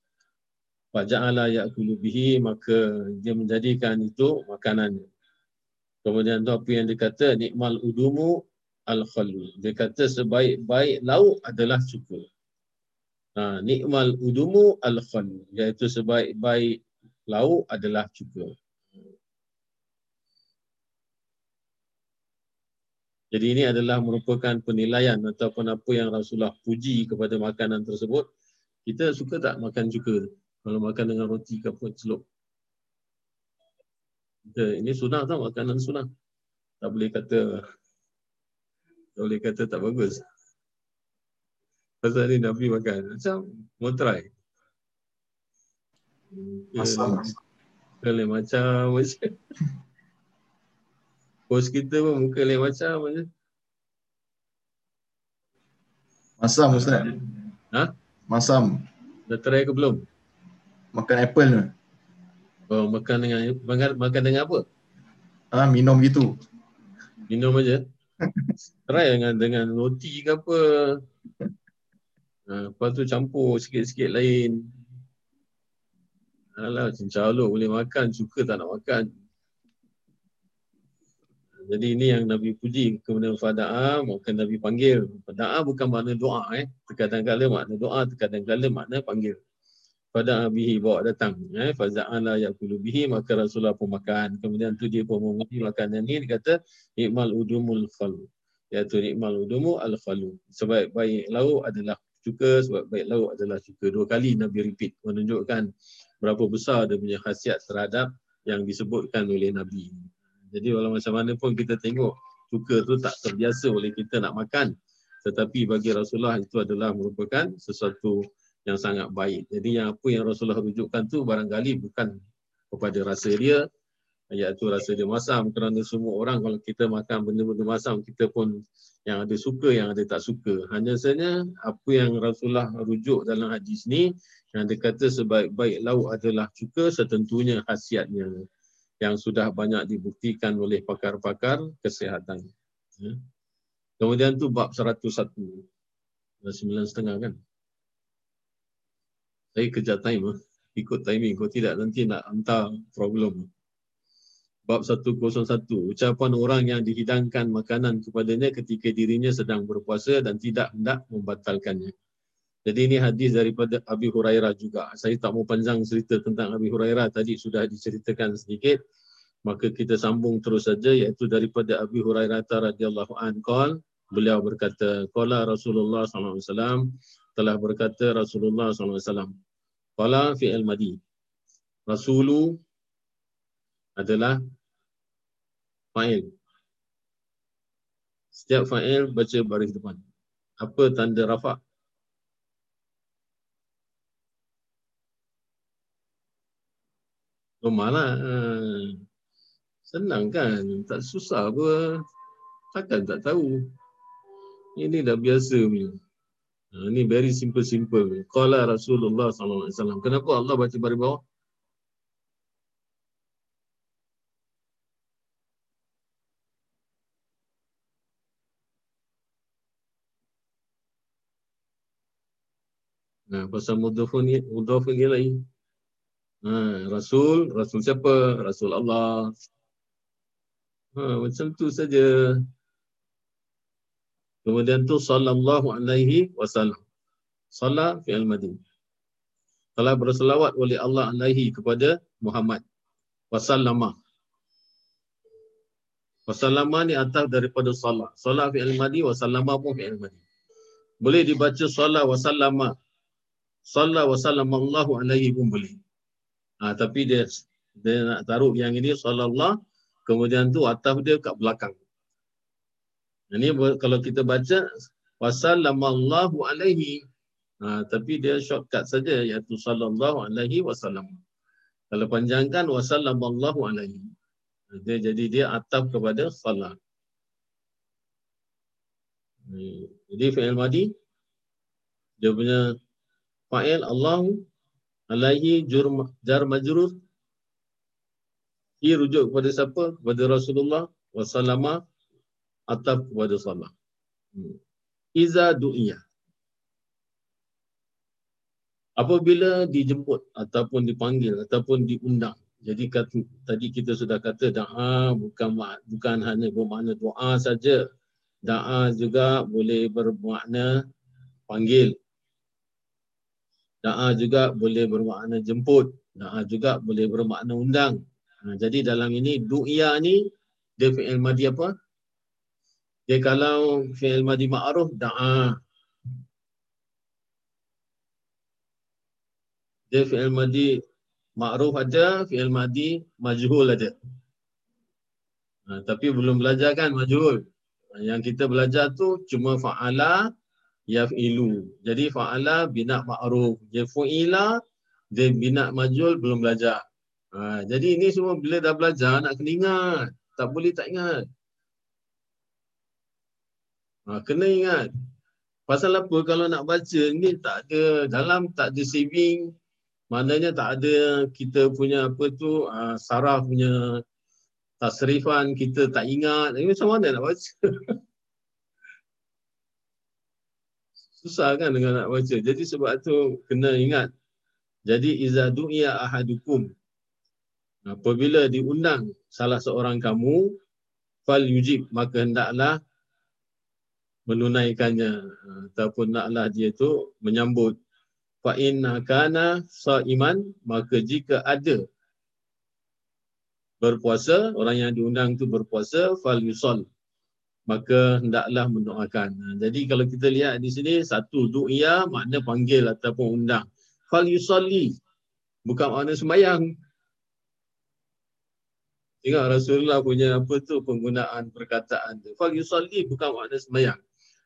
Faja'ala ya'kulu bihi maka dia menjadikan itu makanan. Kemudian apa yang dikata nikmal udumu al-khalu. Dia kata sebaik-baik lauk adalah cuka. Ha, nikmal udumu al-khalu. Iaitu sebaik-baik lauk adalah cuka. Jadi ini adalah merupakan penilaian ataupun apa yang Rasulullah puji kepada makanan tersebut. Kita suka tak makan cuka Kalau makan dengan roti ke apa celup. Kita, ini sunnah tau makanan sunnah. Tak boleh kata tak boleh kata tak bagus. Pasal ni Nabi makan. Macam mau try. Masam. Kalau macam macam Bos kita pun muka lain macam je. Masam Ustaz. Ha? Masam. Dah try ke belum? Makan apple tu. Oh, makan dengan makan, makan dengan apa? Ah, minum gitu. Minum aja. Try dengan dengan roti ke apa. Ha, lepas tu campur sikit-sikit lain. Alah, cincaluk boleh makan, suka tak nak makan. Jadi ini yang Nabi puji kemudian fada'a maka Nabi panggil. Fada'a bukan makna doa eh. Terkadang-kala makna doa, terkadang-kala makna panggil. Fada'a bihi bawa datang. Eh. Faza'ala yakulu bihi maka Rasulullah pun makan. Kemudian tu dia pun menguji makanan ni. Dia kata ikmal udumul khalu. Iaitu ikmal udumu al khalu. Sebaik-baik lauk adalah cuka, sebaik-baik lauk adalah cuka. Dua kali Nabi repeat menunjukkan berapa besar dia punya khasiat terhadap yang disebutkan oleh Nabi. Jadi walau macam mana pun kita tengok cuka tu tak terbiasa oleh kita nak makan. Tetapi bagi Rasulullah itu adalah merupakan sesuatu yang sangat baik. Jadi yang apa yang Rasulullah rujukkan tu barangkali bukan kepada rasa dia iaitu rasa dia masam kerana semua orang kalau kita makan benda-benda masam kita pun yang ada suka yang ada tak suka hanya saja apa yang Rasulullah rujuk dalam hadis ni yang dia kata sebaik-baik lauk adalah cuka setentunya khasiatnya yang sudah banyak dibuktikan oleh pakar-pakar kesihatan. Ya. Kemudian tu bab 101. Dah sembilan setengah kan? Saya kerja time. Ikut timing. Kalau tidak nanti nak hantar problem. Bab 101. Ucapan orang yang dihidangkan makanan kepadanya ketika dirinya sedang berpuasa dan tidak hendak membatalkannya. Jadi ini hadis daripada Abi Hurairah juga. Saya tak mau panjang cerita tentang Abi Hurairah tadi sudah diceritakan sedikit. Maka kita sambung terus saja iaitu daripada Abi Hurairah radhiyallahu an qol beliau berkata qala Rasulullah sallallahu alaihi wasallam telah berkata Rasulullah sallallahu alaihi wasallam qala fi al-madi Rasulu adalah fa'il. Setiap fa'il baca baris depan. Apa tanda rafa'? Lumalah. Senang kan? Tak susah apa. Takkan tak tahu. Ini dah biasa. Ha, ini very simple-simple. Qala Rasulullah SAW. Kenapa Allah baca baris bawah? Nah, pasal mudhafun lagi. Ha, Rasul, Rasul siapa? Rasul Allah. Ha, macam tu saja. Kemudian tu sallallahu alaihi wasallam. Salah fi al-Madin. Telah berselawat oleh Allah alaihi kepada Muhammad. Wasallama. Wasallama ni atas daripada salah. Salah fi al-Madi, wasallama pun fi al-Madi. Boleh dibaca salah wasallama. Salah wasallama Allahu alaihi pun boleh. Ha, tapi dia dia nak taruh yang ini sallallahu kemudian tu ataf dia kat belakang. Ini kalau kita baca wasallamallahu alaihi ha, tapi dia shortcut saja iaitu sallallahu alaihi wasallam. Kalau panjangkan wasallamallahu alaihi. Dia jadi dia ataf kepada salat. Jadi fi'il madi dia punya fa'il Allahu alaihi jar majrur ia rujuk kepada siapa? Kepada Rasulullah wasallama atau kepada salah. Hmm. Iza du'iyah. Apabila dijemput ataupun dipanggil ataupun diundang. Jadi kata, tadi kita sudah kata doa bukan bukan hanya bermakna doa saja Da'a juga boleh bermakna panggil. Da'a juga boleh bermakna jemput. Da'a juga boleh bermakna undang. Ha, jadi dalam ini du'ya ni dia fi'il madi apa? Dia kalau fi'il madi ma'ruf da'a. Dia fi'il madi ma'ruf ada, fi'il madi majhul ada. Ha, tapi belum belajar kan majhul. Yang kita belajar tu cuma fa'ala yaf'ilu. Jadi fa'ala bina ma'ruf. Fu'ila, dia bina majul belum belajar. Ha, jadi ini semua bila dah belajar nak kena ingat. Tak boleh tak ingat. Ha, kena ingat. Pasal apa kalau nak baca ni tak ada dalam tak ada saving. Maknanya tak ada kita punya apa tu uh, saraf punya tasrifan kita tak ingat. Ini macam mana nak baca? Susah kan dengan nak baca. Jadi sebab tu kena ingat. Jadi iza du'iya ahadukum. Apabila diundang salah seorang kamu, fal yujib maka hendaklah menunaikannya ataupun naklah dia tu menyambut fa inna kana saiman maka jika ada berpuasa, orang yang diundang tu berpuasa, fal yusol. Maka hendaklah mendoakan. Jadi kalau kita lihat di sini, satu du'ya makna panggil ataupun undang. Fal yusolli. Bukan makna sembahyang. Ingat Rasulullah punya apa tu penggunaan perkataan tu. Fal yusolli bukan makna sembahyang.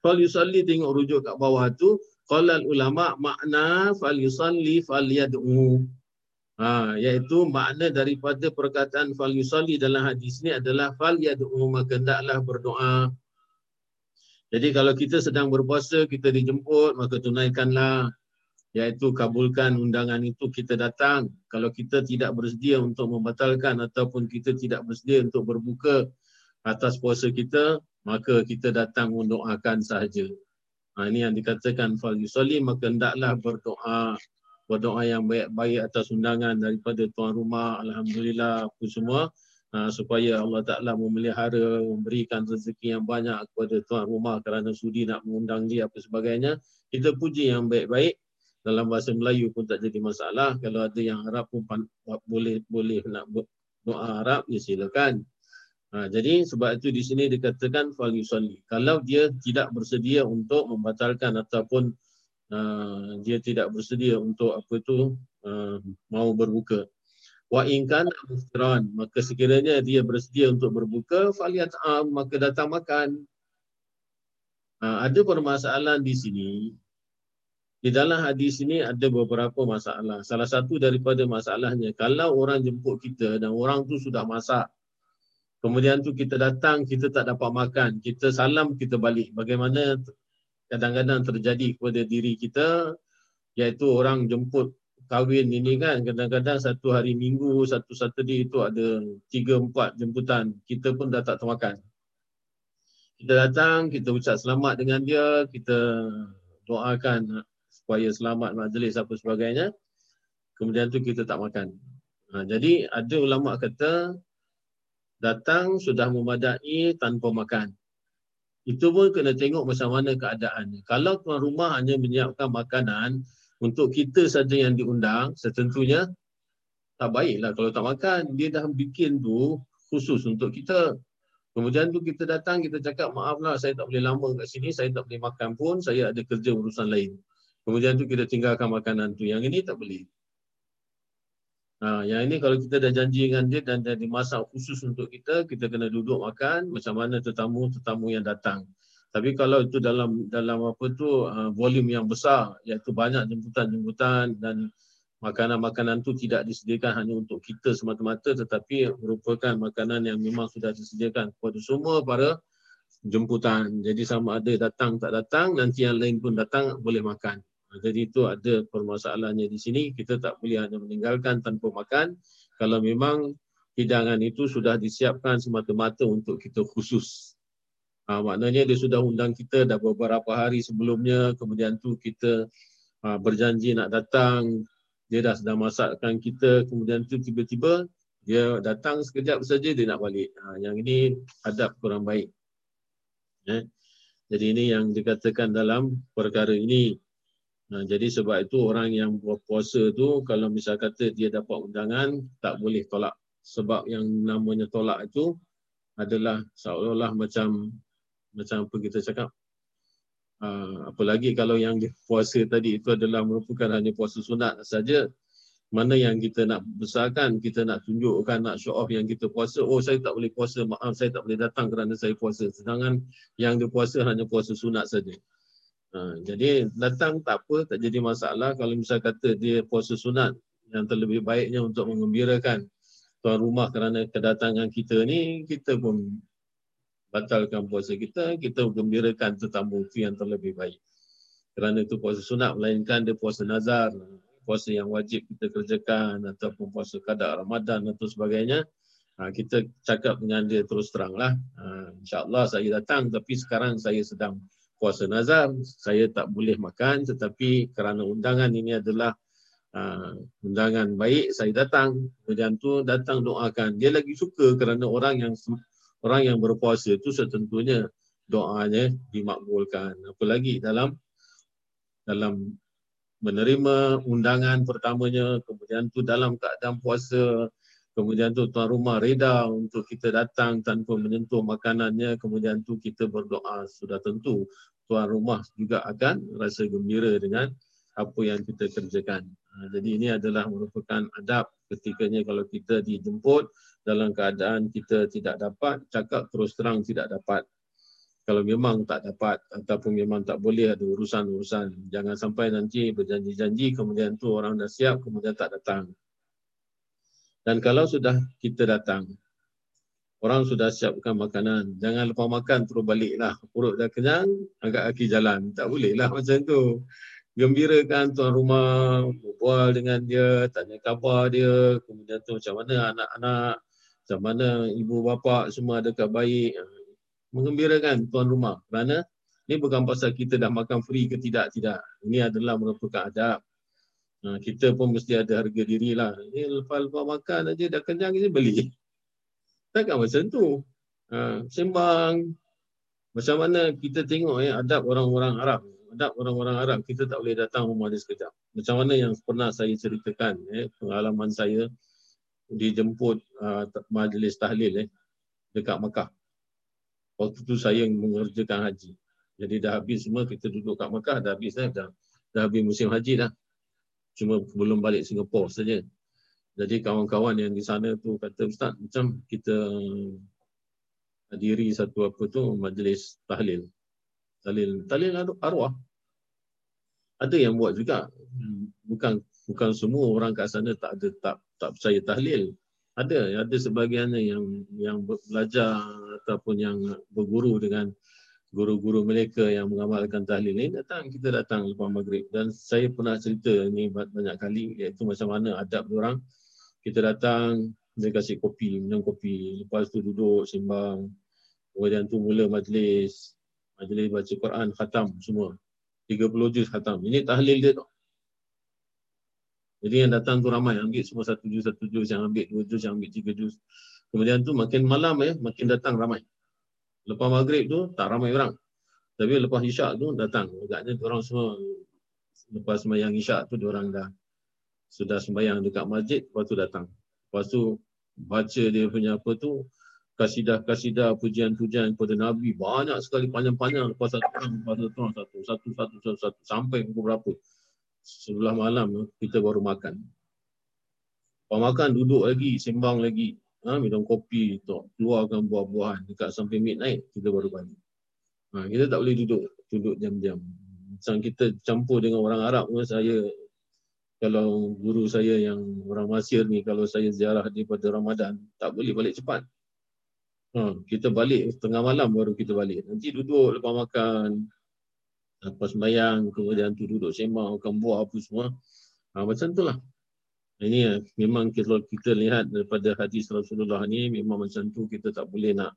Fal yusolli tengok rujuk kat bawah tu. Qalal ulama makna fal yusolli fal yad'u. Ha, iaitu makna daripada perkataan fal yusalli dalam hadis ni adalah fal yad'u maka berdoa. Jadi kalau kita sedang berpuasa, kita dijemput, maka tunaikanlah. Iaitu kabulkan undangan itu kita datang. Kalau kita tidak bersedia untuk membatalkan ataupun kita tidak bersedia untuk berbuka atas puasa kita, maka kita datang mendoakan sahaja. Ha, ini yang dikatakan fal yusalli, maka hendaklah berdoa berdoa yang baik-baik atas undangan daripada tuan rumah alhamdulillah apa semua. Uh, supaya Allah Taala memelihara memberikan rezeki yang banyak kepada tuan rumah kerana sudi nak mengundang dia apa sebagainya. Kita puji yang baik-baik. Dalam bahasa Melayu pun tak jadi masalah. Kalau ada yang Arab pun boleh boleh nak doa Arab ya silakan. Ha, jadi sebab itu di sini dikatakan fal. Kalau dia tidak bersedia untuk membatalkan ataupun uh, dia tidak bersedia untuk apa itu uh, mau berbuka. Wa in kana muftiran maka sekiranya dia bersedia untuk berbuka faliyat am maka datang makan. Uh, ada permasalahan di sini. Di dalam hadis ini ada beberapa masalah. Salah satu daripada masalahnya kalau orang jemput kita dan orang tu sudah masak Kemudian tu kita datang, kita tak dapat makan. Kita salam, kita balik. Bagaimana kadang-kadang terjadi kepada diri kita iaitu orang jemput kahwin ini kan kadang-kadang satu hari minggu satu Saturday itu ada tiga empat jemputan kita pun dah tak termakan. Kita datang kita ucap selamat dengan dia kita doakan supaya selamat majlis apa sebagainya. Kemudian tu kita tak makan. Ha, jadi ada ulama kata datang sudah memadai tanpa makan itu pun kena tengok macam mana keadaannya. Kalau tuan rumah hanya menyiapkan makanan untuk kita saja yang diundang, setentunya tak baiklah kalau tak makan. Dia dah bikin tu khusus untuk kita. Kemudian tu kita datang, kita cakap maaflah saya tak boleh lama kat sini, saya tak boleh makan pun, saya ada kerja urusan lain. Kemudian tu kita tinggalkan makanan tu. Yang ini tak boleh. Ha, yang ini kalau kita dah janji dengan dia dan dah dimasak khusus untuk kita, kita kena duduk makan macam mana tetamu-tetamu yang datang. Tapi kalau itu dalam dalam apa tu uh, volume yang besar, iaitu banyak jemputan-jemputan dan makanan-makanan tu tidak disediakan hanya untuk kita semata-mata tetapi merupakan makanan yang memang sudah disediakan kepada semua para jemputan. Jadi sama ada datang tak datang, nanti yang lain pun datang boleh makan. Jadi itu ada permasalahannya di sini. Kita tak boleh hanya meninggalkan tanpa makan. Kalau memang hidangan itu sudah disiapkan semata-mata untuk kita khusus. Ha, maknanya dia sudah undang kita dah beberapa hari sebelumnya. Kemudian tu kita ha, berjanji nak datang. Dia dah sedang masakkan kita. Kemudian tu tiba-tiba dia datang sekejap saja dia nak balik. Ha, yang ini adab kurang baik. Eh. Jadi ini yang dikatakan dalam perkara ini. Nah, jadi sebab itu orang yang berpuasa tu kalau misal kata dia dapat undangan tak boleh tolak. Sebab yang namanya tolak itu adalah seolah-olah macam macam apa kita cakap. Uh, apalagi kalau yang puasa tadi itu adalah merupakan hanya puasa sunat saja mana yang kita nak besarkan, kita nak tunjukkan, nak show off yang kita puasa, oh saya tak boleh puasa, maaf saya tak boleh datang kerana saya puasa. Sedangkan yang dia puasa hanya puasa sunat saja. Ha, jadi datang tak apa, tak jadi masalah. Kalau misal kata dia puasa sunat, yang terlebih baiknya untuk mengembirakan tuan rumah kerana kedatangan kita ni, kita pun batalkan puasa kita, kita gembirakan tetamu itu yang terlebih baik. Kerana itu puasa sunat, melainkan dia puasa nazar puasa yang wajib kita kerjakan ataupun puasa kadar Ramadan atau sebagainya ha, kita cakap dengan dia terus terang lah ha, insyaAllah saya datang tapi sekarang saya sedang puasa nazar saya tak boleh makan tetapi kerana undangan ini adalah ha, undangan baik saya datang. Kemudian tu datang doakan. Dia lagi suka kerana orang yang orang yang berpuasa itu setentunya doanya dimakbulkan. Apalagi dalam dalam menerima undangan pertamanya, kemudian tu dalam keadaan puasa, kemudian tu tuan rumah reda untuk kita datang tanpa menyentuh makanannya, kemudian tu kita berdoa sudah tentu tuan rumah juga akan rasa gembira dengan apa yang kita kerjakan. Ha, jadi ini adalah merupakan adab ketikanya kalau kita dijemput dalam keadaan kita tidak dapat, cakap terus terang tidak dapat kalau memang tak dapat ataupun memang tak boleh ada urusan-urusan. Jangan sampai nanti berjanji-janji kemudian tu orang dah siap kemudian tak datang. Dan kalau sudah kita datang, orang sudah siapkan makanan, jangan lupa makan terus baliklah. Perut dah kenyang, agak kaki jalan. Tak boleh lah macam tu. Gembirakan tuan rumah, berbual dengan dia, tanya khabar dia, kemudian tu macam mana anak-anak, macam mana ibu bapa semua adakah baik mengembirakan tuan rumah kerana ini bukan pasal kita dah makan free ke tidak tidak ini adalah merupakan adab ha, kita pun mesti ada harga diri lah. Ini lepas-lepas makan aja dah kenyang je beli. Takkan macam tu. Ha, sembang. Macam mana kita tengok ya adab orang-orang Arab. Adab orang-orang Arab kita tak boleh datang rumah dia sekejap. Macam mana yang pernah saya ceritakan eh, pengalaman saya dijemput uh, majlis tahlil eh, dekat Mekah. Waktu tu saya mengerjakan haji. Jadi dah habis semua kita duduk kat Mekah dah habis dah, dah, dah habis musim haji dah. Cuma belum balik Singapura saja. Jadi kawan-kawan yang di sana tu kata ustaz macam kita hadiri satu apa tu majlis tahlil. Tahlil tahlil arwah. Ada yang buat juga. Bukan bukan semua orang kat sana tak ada tak tak percaya tahlil. Ada ada sebahagiannya yang yang belajar ataupun yang berguru dengan guru-guru mereka yang mengamalkan tahlil. Ini datang kita datang lepas maghrib. Dan saya pernah cerita ini banyak kali iaitu macam mana adab orang. Kita datang dia kasih kopi minum kopi. Lepas tu duduk simbang kemudian tu mula majlis. Majlis baca Quran khatam semua. 30 juz khatam. Ini tahlil dia tu. Jadi yang datang tu ramai. Ambil semua satu juz satu juz. Yang ambil dua juz yang ambil tiga juz. Kemudian tu makin malam ya, makin datang ramai. Lepas maghrib tu tak ramai orang. Tapi lepas isyak tu datang. Agaknya orang semua lepas sembahyang isyak tu orang dah sudah sembahyang dekat masjid, lepas tu datang. Lepas tu baca dia punya apa tu, kasidah-kasidah, pujian-pujian kepada Nabi. Banyak sekali panjang-panjang lepas satu orang, lepas satu orang, satu, satu, satu, satu, satu, sampai pukul berapa. Sebelah malam kita baru makan. Lepas makan duduk lagi, sembang lagi ha, minum kopi, tok, keluarkan buah-buahan dekat sampai midnight, kita baru balik. Ha, kita tak boleh duduk duduk jam-jam. Macam kita campur dengan orang Arab pun saya kalau guru saya yang orang Mesir ni kalau saya ziarah di pada Ramadan tak boleh balik cepat. Ha, kita balik tengah malam baru kita balik. Nanti duduk lepas makan lepas sembahyang kemudian tu duduk sembang makan buah apa semua. Ha, macam tu lah. Ini ya, memang kalau kita lihat daripada hadis Rasulullah ni memang macam tu kita tak boleh nak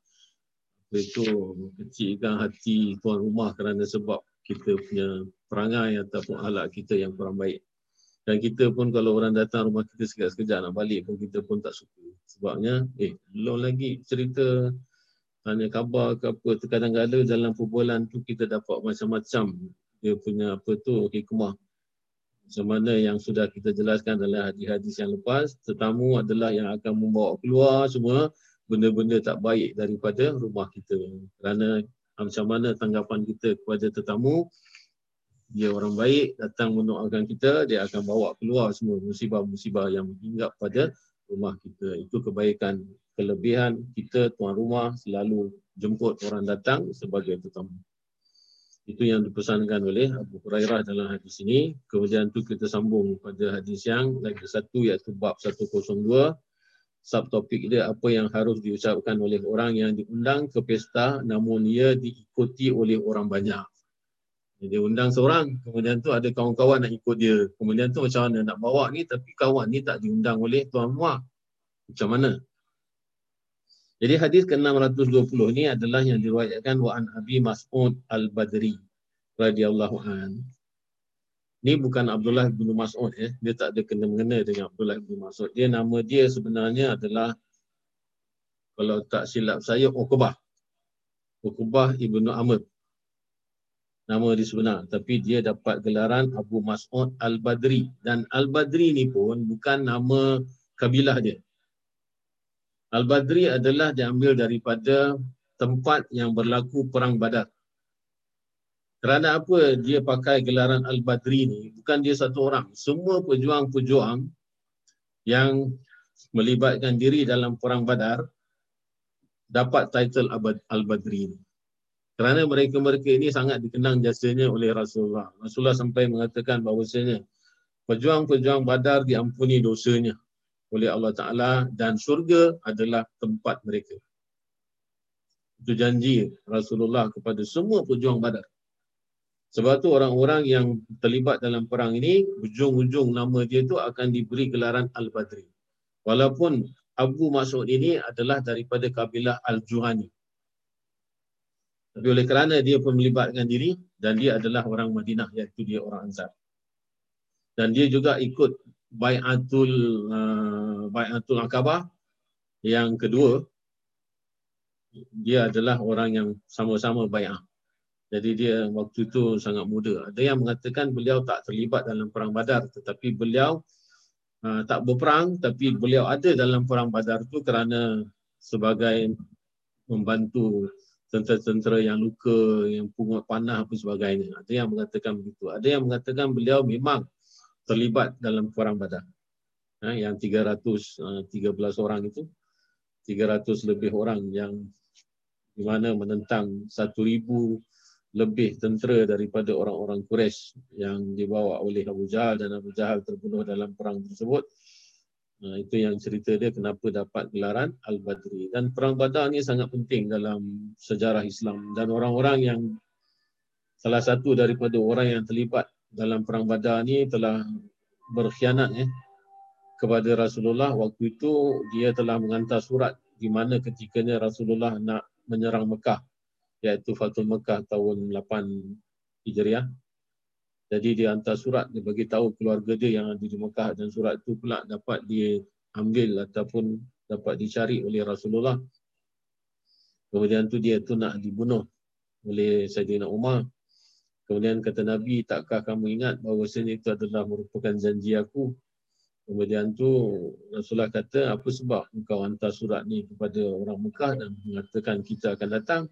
itu kecilkan hati tuan rumah kerana sebab kita punya perangai ataupun alat kita yang kurang baik. Dan kita pun kalau orang datang rumah kita sekejap-sekejap nak balik pun kita pun tak suka. Sebabnya, eh, belum lagi cerita tanya khabar ke apa. Terkadang-kadang dalam perbualan tu kita dapat macam-macam dia punya apa tu hikmah. Macam mana yang sudah kita jelaskan dalam hadis-hadis yang lepas, tetamu adalah yang akan membawa keluar semua benda-benda tak baik daripada rumah kita. Kerana macam mana tanggapan kita kepada tetamu, dia orang baik, datang mendoakan kita, dia akan bawa keluar semua musibah-musibah yang hinggap pada rumah kita. Itu kebaikan, kelebihan kita tuan rumah selalu jemput orang datang sebagai tetamu. Itu yang dipesankan oleh Abu Hurairah dalam hadis ini. Kemudian tu kita sambung pada hadis yang lagi satu iaitu bab 102. Subtopik dia apa yang harus diucapkan oleh orang yang diundang ke pesta namun ia diikuti oleh orang banyak. Dia undang seorang, kemudian tu ada kawan-kawan nak ikut dia. Kemudian tu macam mana nak bawa ni tapi kawan ni tak diundang oleh tuan muak. Macam mana? Jadi hadis ke-620 ni adalah yang diriwayatkan wa an Abi Mas'ud Al-Badri radhiyallahu an. Ni bukan Abdullah bin Mas'ud eh. Dia tak ada kena-mengena dengan Abdullah bin Mas'ud. Dia nama dia sebenarnya adalah kalau tak silap saya Uqbah. Uqbah ibnu Amr. Nama dia sebenar. Tapi dia dapat gelaran Abu Mas'ud Al-Badri. Dan Al-Badri ni pun bukan nama kabilah dia. Al-Badri adalah diambil daripada tempat yang berlaku perang Badar. Kerana apa dia pakai gelaran Al-Badri ni? Bukan dia satu orang. Semua pejuang-pejuang yang melibatkan diri dalam perang Badar dapat title Al-Badri ni. Kerana mereka-mereka ini sangat dikenang jasanya oleh Rasulullah. Rasulullah sampai mengatakan bahawasanya pejuang-pejuang Badar diampuni dosanya oleh Allah Ta'ala dan syurga adalah tempat mereka. Itu janji Rasulullah kepada semua pejuang badar. Sebab tu orang-orang yang terlibat dalam perang ini, ujung-ujung nama dia tu akan diberi gelaran Al-Badri. Walaupun Abu Mas'ud ini adalah daripada kabilah Al-Juhani. Tapi oleh kerana dia pun melibatkan diri dan dia adalah orang Madinah iaitu dia orang Ansar. Dan dia juga ikut Bai'atul uh, Bai'atul Aqabah yang kedua dia adalah orang yang sama-sama bai'ah. Jadi dia waktu itu sangat muda. Ada yang mengatakan beliau tak terlibat dalam perang Badar tetapi beliau uh, tak berperang tapi beliau ada dalam perang Badar itu kerana sebagai membantu tentera-tentera yang luka, yang pungut panah apa sebagainya. Ada yang mengatakan begitu. Ada yang mengatakan beliau memang terlibat dalam perang badar. Ha, yang 313 uh, orang itu, 300 lebih orang yang di mana menentang 1000 lebih tentera daripada orang-orang Quraisy yang dibawa oleh Abu Jahal dan Abu Jahal terbunuh dalam perang tersebut. Ha, itu yang cerita dia kenapa dapat gelaran Al-Badri. Dan perang Badar ni sangat penting dalam sejarah Islam. Dan orang-orang yang salah satu daripada orang yang terlibat dalam perang Badar ni telah berkhianat eh, kepada Rasulullah waktu itu dia telah mengantar surat di mana ketikanya Rasulullah nak menyerang Mekah iaitu Fatul Mekah tahun 8 Hijriah. Jadi dia hantar surat dia bagi tahu keluarga dia yang ada di Mekah dan surat itu pula dapat diambil ataupun dapat dicari oleh Rasulullah. Kemudian tu dia tu nak dibunuh oleh Sayyidina Umar Kemudian kata Nabi, takkah kamu ingat bahawa itu adalah merupakan janji aku? Kemudian tu Rasulullah kata, apa sebab engkau hantar surat ni kepada orang Mekah dan mengatakan kita akan datang?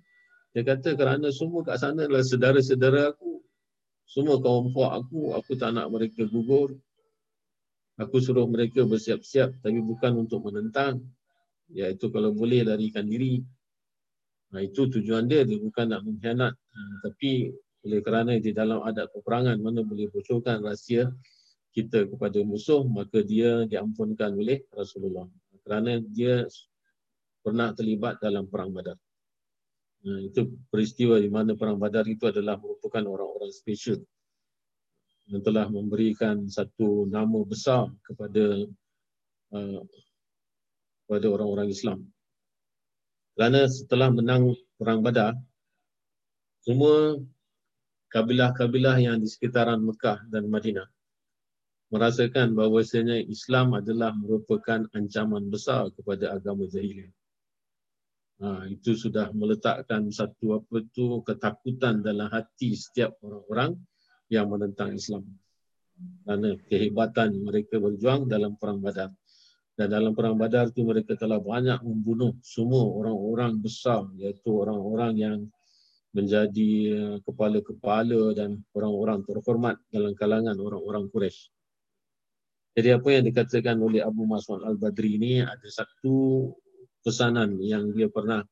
Dia kata kerana semua kat sana adalah sedara-sedara aku. Semua kaum puak aku, aku tak nak mereka gugur. Aku suruh mereka bersiap-siap tapi bukan untuk menentang. Iaitu kalau boleh larikan diri. Nah, itu tujuan dia, dia bukan nak mengkhianat. Tapi oleh kerana di dalam adat peperangan mana boleh bocorkan rahsia kita kepada musuh, maka dia diampunkan oleh Rasulullah. Kerana dia pernah terlibat dalam perang badar. Nah, itu peristiwa di mana perang badar itu adalah merupakan orang-orang spesial yang telah memberikan satu nama besar kepada uh, kepada orang-orang Islam. Kerana setelah menang perang badar, semua kabilah-kabilah yang di sekitaran Mekah dan Madinah merasakan bahawasanya Islam adalah merupakan ancaman besar kepada agama jahiliah. Ha, itu sudah meletakkan satu apa tu ketakutan dalam hati setiap orang-orang yang menentang Islam. Kerana kehebatan mereka berjuang dalam perang Badar. Dan dalam perang Badar tu mereka telah banyak membunuh semua orang-orang besar iaitu orang-orang yang menjadi eh, kepala-kepala dan orang-orang terhormat dalam kalangan orang-orang Quraisy. Jadi apa yang dikatakan oleh Abu Mas'ud Al-Badri ini ada satu pesanan yang dia pernah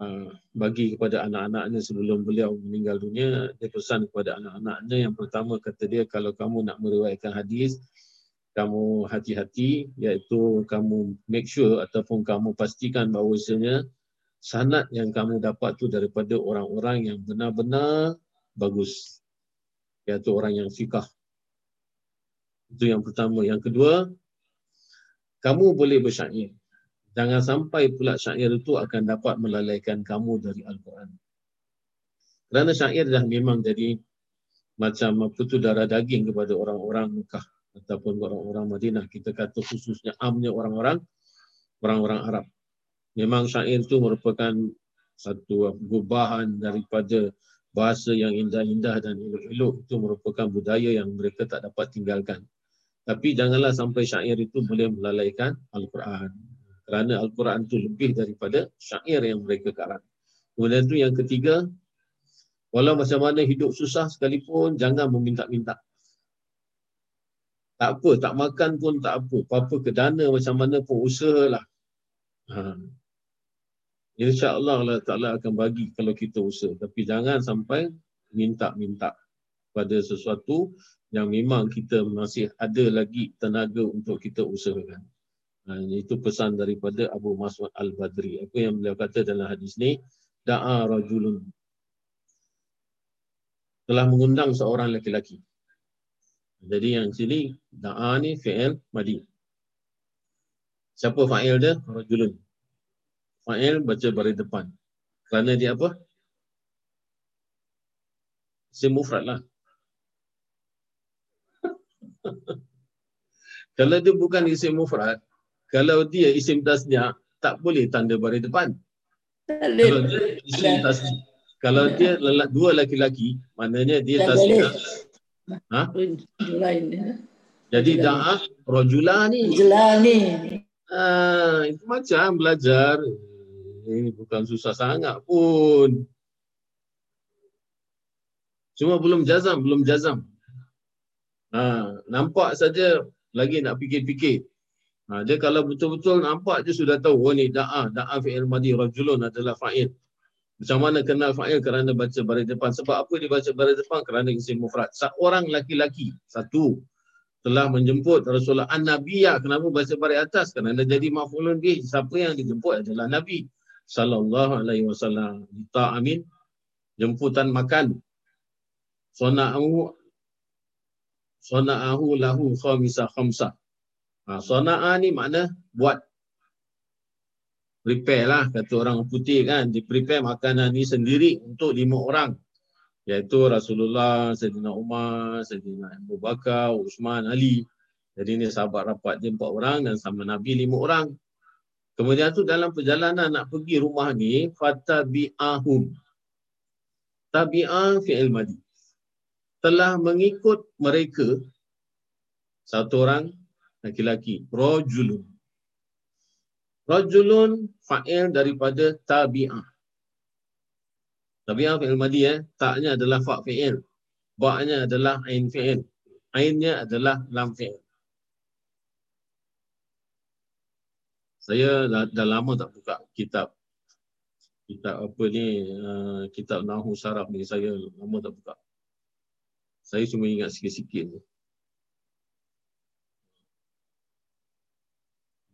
uh, bagi kepada anak-anaknya sebelum beliau meninggal dunia dia pesan kepada anak-anaknya yang pertama kata dia kalau kamu nak meriwayatkan hadis kamu hati-hati iaitu kamu make sure ataupun kamu pastikan bahawasanya sanad yang kamu dapat tu daripada orang-orang yang benar-benar bagus iaitu orang yang fikah itu yang pertama yang kedua kamu boleh bersyair Jangan sampai pula syair itu akan dapat melalaikan kamu dari Al-Quran. Kerana syair dah memang jadi macam apa tu darah daging kepada orang-orang Mekah ataupun orang-orang Madinah. Kita kata khususnya amnya orang-orang orang-orang Arab. Memang syair itu merupakan satu gubahan daripada bahasa yang indah-indah dan elok-elok itu merupakan budaya yang mereka tak dapat tinggalkan. Tapi janganlah sampai syair itu boleh melalaikan Al-Quran kerana Al-Quran itu lebih daripada syair yang mereka karang. Kemudian itu yang ketiga, walau macam mana hidup susah sekalipun, jangan meminta-minta. Tak apa, tak makan pun tak apa. Apa-apa kedana macam mana pun usahalah. Ha. InsyaAllah Allah Ta'ala akan bagi kalau kita usaha. Tapi jangan sampai minta-minta pada sesuatu yang memang kita masih ada lagi tenaga untuk kita usahakan. Ha, itu pesan daripada Abu Mas'ud Al-Badri. Apa yang beliau kata dalam hadis ni? Da'a rajulun. Telah mengundang seorang lelaki. Jadi yang sini, da'a ni fi'il madi. Siapa fa'il dia? Rajulun. Fa'il baca baris depan. Kerana dia apa? Isim mufrad lah. Kalau dia bukan isim mufrad, kalau dia isim tasniah tak boleh tanda baris depan. Kalau dia isim tasniah kalau dia lelak, dua laki-laki, maknanya dia tasniah. Ha? Jadi da'a rajula ni. Rajula ni. Ah, itu macam belajar. Ini bukan susah sangat pun. Cuma belum jazam, belum jazam. Ha, nampak saja lagi nak fikir-fikir. Ha, dia kalau betul-betul nampak dia sudah tahu oh ni da'a, da'a fi'il madi rajulun adalah fa'il. Macam mana kenal fa'il kerana baca baris depan. Sebab apa dia baca baris depan? Kerana isim mufrad. Seorang laki-laki, satu, telah menjemput Rasulullah An-Nabiyah. Kenapa baca baris atas? Kerana jadi maf'ulun bih. Siapa yang dijemput adalah Nabi. Sallallahu alaihi wasallam. Dita amin. Jemputan makan. Sona'ahu Sona'ahu lahu khamisa khamsa. Ha, sona'a ni makna buat prepare lah kata orang putih kan di prepare makanan ni sendiri untuk lima orang iaitu Rasulullah, Sayyidina Umar, Sayyidina Abu Bakar, Uthman, Ali. Jadi ni sahabat rapat dia empat orang dan sama Nabi lima orang. Kemudian tu dalam perjalanan nak pergi rumah ni fatabi'ahum. Tabi'ah fi'il madi. Telah mengikut mereka satu orang laki-laki. Rajulun. Rajulun fa'il daripada tabi'ah. Tabi'ah fi'il madi eh. Ta'nya adalah fa' fi'il. Ba'nya adalah ain fi'il. Ainnya adalah lam fi'il. Saya dah, dah lama tak buka kitab. Kitab apa ni uh, kitab Nahu Saraf ni saya lama tak buka. Saya cuma ingat sikit-sikit ni.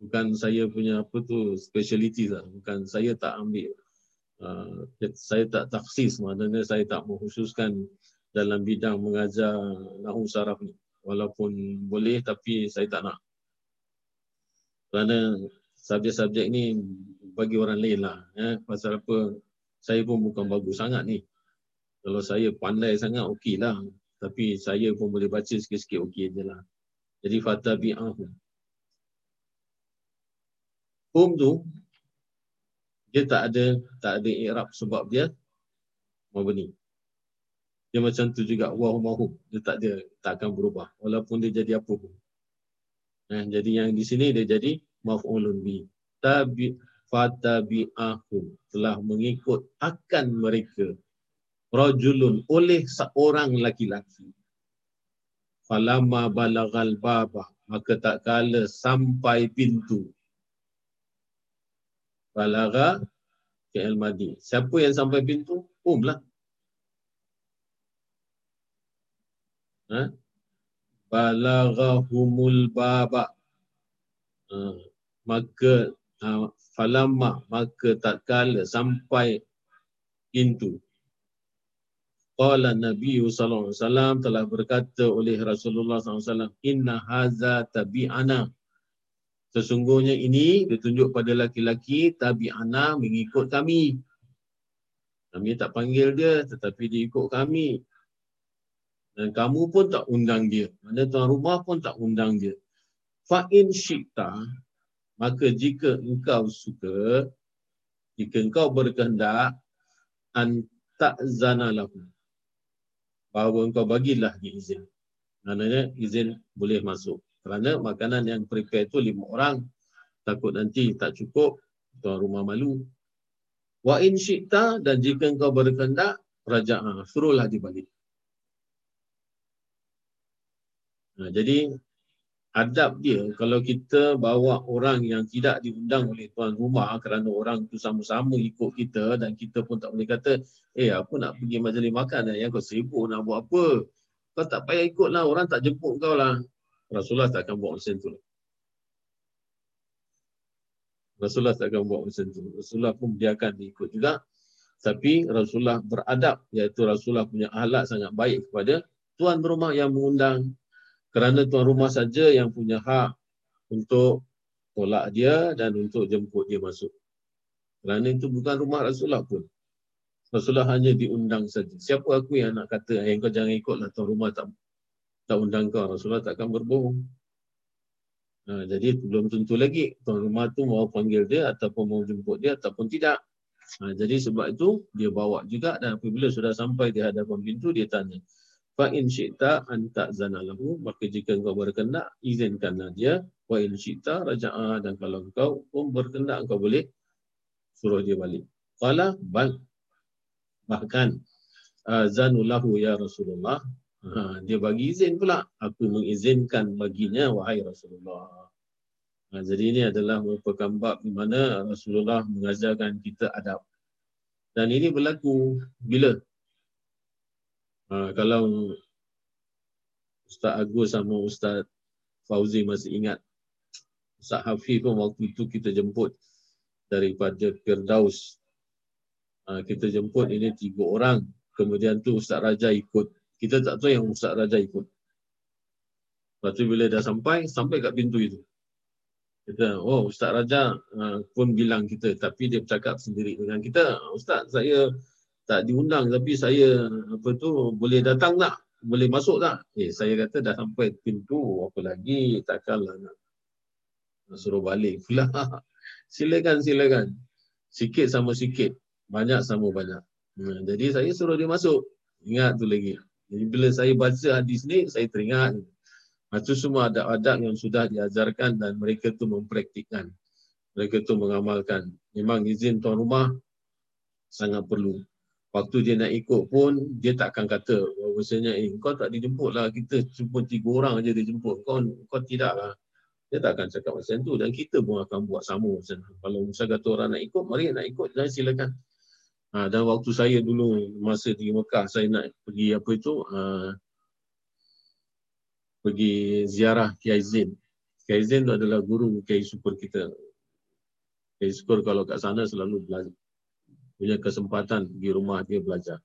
bukan saya punya apa tu speciality lah. Bukan saya tak ambil uh, saya tak taksis. Maknanya saya tak mengkhususkan dalam bidang mengajar nahu saraf ni. Walaupun boleh tapi saya tak nak. Kerana subjek-subjek ni bagi orang lain lah eh. pasal apa saya pun bukan bagus sangat ni kalau saya pandai sangat okey lah tapi saya pun boleh baca sikit-sikit okey je lah jadi fatabi'ahum hum tu Dia tak ada tak ada i'rab sebab dia mabni. Dia macam tu juga wa mahum. Dia tak ada tak akan berubah walaupun dia jadi apa pun. Nah, jadi yang di sini dia jadi maf'ulun bi. Tabi fatabi'ahum telah mengikut akan mereka rajulun oleh seorang laki-laki. Falamma balagal baba maka tak kala sampai pintu. Balaga fi'il madi. Siapa yang sampai pintu? Um lah. Ha? Balagahumul baba. Ha. Maka ha, falamma maka tak kala sampai pintu. Qala Nabi sallallahu alaihi wasallam telah berkata oleh Rasulullah sallallahu alaihi wasallam inna haza tabi'ana. Sesungguhnya ini ditunjuk pada laki-laki tabi'ana mengikut kami. Kami tak panggil dia tetapi dia ikut kami. Dan kamu pun tak undang dia. Mana tuan rumah pun tak undang dia. Fa in syi'ta maka jika engkau suka jika engkau berkehendak an ta'zana lahu bahawa engkau bagilah dia izin. Maknanya izin boleh masuk. Kerana makanan yang prepare itu lima orang. Takut nanti tak cukup, tuan rumah malu. Wa in syi'ta dan jika engkau berkendak, raja'ah. Suruhlah dia balik. Nah, jadi adab dia kalau kita bawa orang yang tidak diundang oleh tuan rumah kerana orang tu sama-sama ikut kita dan kita pun tak boleh kata eh aku nak pergi majlis makan yang kau sibuk nak buat apa? Kau tak payah ikut lah orang tak jemput kau lah. Rasulullah tak akan buat macam tu Rasulullah tak akan buat macam tu. Rasulullah pun biarkan diikut juga. Tapi Rasulullah beradab iaitu Rasulullah punya ahlak sangat baik kepada tuan rumah yang mengundang kerana tuan rumah saja yang punya hak untuk tolak dia dan untuk jemput dia masuk. Kerana itu bukan rumah Rasulullah pun. Rasulullah hanya diundang saja. Siapa aku yang nak kata yang kau jangan ikutlah tuan rumah tak tak undang kau. Rasulullah takkan berbohong. Nah, jadi belum tentu lagi tuan rumah tu mau panggil dia ataupun mau jemput dia ataupun tidak. Nah, jadi sebab itu dia bawa juga dan apabila sudah sampai di hadapan pintu dia tanya, fa in syi'ta an ta'zana lahu. Maka jika engkau berkenan izinkanlah dia. Wa in syi'ta raja'a. Dan kalau engkau pun berkenan engkau boleh suruh dia balik. Qala bal. Bahkan azanu lahu ya rasulullah. Ha, dia bagi izin pula. Aku mengizinkan baginya wahai rasulullah. Ha, jadi ini adalah merupakan bab di mana rasulullah mengajarkan kita adab. Dan ini berlaku bila Ha, kalau Ustaz Agus sama Ustaz Fauzi masih ingat Ustaz Hafiz pun waktu itu kita jemput daripada Firdaus. Ha, kita jemput ini tiga orang. Kemudian tu Ustaz Raja ikut. Kita tak tahu yang Ustaz Raja ikut. Lepas tu bila dah sampai, sampai kat pintu itu. Kita, oh Ustaz Raja uh, pun bilang kita. Tapi dia bercakap sendiri dengan kita. Ustaz, saya tak diundang tapi saya apa tu boleh datang tak? Boleh masuk tak? Eh saya kata dah sampai pintu apa lagi takkanlah nak, suruh balik pula. silakan silakan. Sikit sama sikit, banyak sama banyak. Hmm, jadi saya suruh dia masuk. Ingat tu lagi. Jadi bila saya baca hadis ni saya teringat itu semua ada adab yang sudah diajarkan dan mereka tu mempraktikkan. Mereka tu mengamalkan. Memang izin tuan rumah sangat perlu waktu dia nak ikut pun dia tak akan kata bahawasanya eh kau tak dijemput lah kita cuma tiga orang aja dijemput kau kau tidak lah. Dia tak akan cakap macam tu dan kita pun akan buat sama macam tu. Kalau misal kata orang nak ikut mari nak ikut dan silakan. Ha, dan waktu saya dulu masa di Mekah saya nak pergi apa itu ha, pergi ziarah Kiai Zain. Kiai Zain tu adalah guru Kiai Syukur kita. Kiai Syukur kalau kat sana selalu belajar punya kesempatan di rumah dia belajar.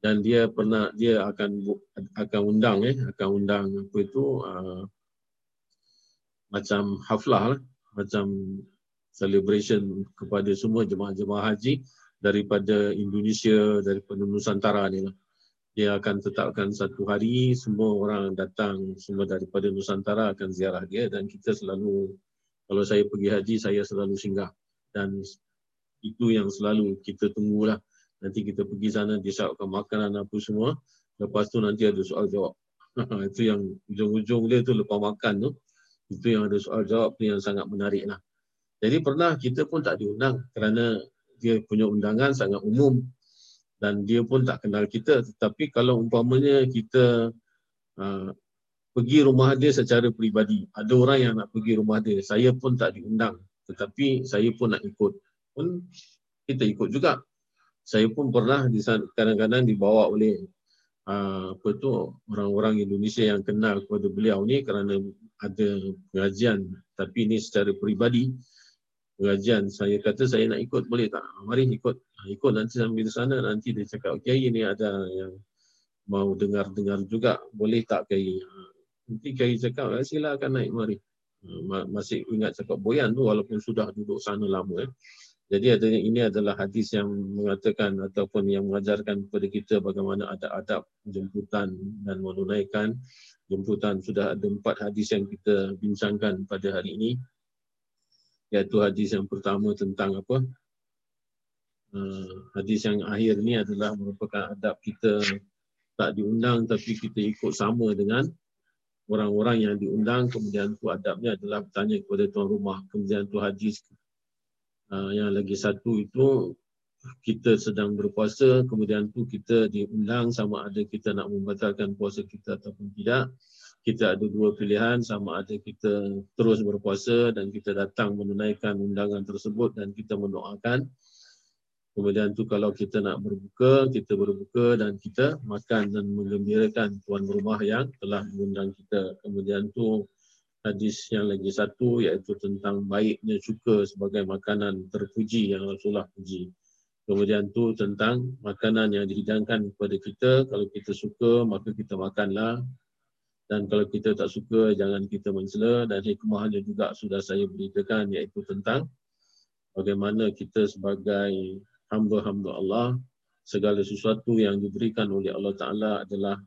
Dan dia pernah dia akan akan undang eh akan undang apa itu uh, macam haflah lah, macam celebration kepada semua jemaah-jemaah haji daripada Indonesia daripada Nusantara ni lah. Dia akan tetapkan satu hari semua orang datang semua daripada Nusantara akan ziarah dia dan kita selalu kalau saya pergi haji saya selalu singgah dan Itu yang selalu kita tunggulah. Nanti kita pergi sana, disiapkan makanan apa semua. Lepas tu nanti ada soal jawab. itu yang ujung-ujung dia tu lepas makan tu. Itu yang ada soal jawab tu yang sangat menarik lah. Jadi pernah kita pun tak diundang kerana dia punya undangan sangat umum dan dia pun tak kenal kita. Tetapi kalau umpamanya kita uh, pergi rumah dia secara peribadi, ada orang yang nak pergi rumah dia, saya pun tak diundang. Tetapi saya pun nak ikut. Pun kita ikut juga. Saya pun pernah di kadang-kadang dibawa oleh uh, apa tu orang-orang Indonesia yang kenal kepada beliau ni kerana ada pengajian. Tapi ini secara peribadi pengajian saya kata saya nak ikut boleh tak? Mari ikut. Ha, ikut nanti sambil di sana nanti dia cakap okey ini ada yang mau dengar-dengar juga boleh tak kiai? Nanti kiai cakap silakan naik mari. Masih ingat cakap boyan tu walaupun sudah duduk sana lama eh jadi adanya ini adalah hadis yang mengatakan ataupun yang mengajarkan kepada kita bagaimana ada adab jemputan dan menunaikan jemputan. Sudah ada empat hadis yang kita bincangkan pada hari ini. Iaitu hadis yang pertama tentang apa? Uh, hadis yang akhir ini adalah merupakan adab kita tak diundang tapi kita ikut sama dengan orang-orang yang diundang. Kemudian tu adabnya adalah bertanya kepada tuan rumah. Kemudian tu hadis Uh, yang lagi satu itu kita sedang berpuasa kemudian tu kita diundang sama ada kita nak membatalkan puasa kita ataupun tidak. Kita ada dua pilihan sama ada kita terus berpuasa dan kita datang menunaikan undangan tersebut dan kita mendoakan. Kemudian tu kalau kita nak berbuka kita berbuka dan kita makan dan menggembirakan tuan rumah yang telah mengundang kita. Kemudian tu hadis yang lagi satu iaitu tentang baiknya cuka sebagai makanan terpuji yang Rasulullah puji. Kemudian tu tentang makanan yang dihidangkan kepada kita. Kalau kita suka, maka kita makanlah. Dan kalau kita tak suka, jangan kita mensela. Dan hikmahnya juga sudah saya beritakan iaitu tentang bagaimana kita sebagai hamba-hamba Allah, segala sesuatu yang diberikan oleh Allah Ta'ala adalah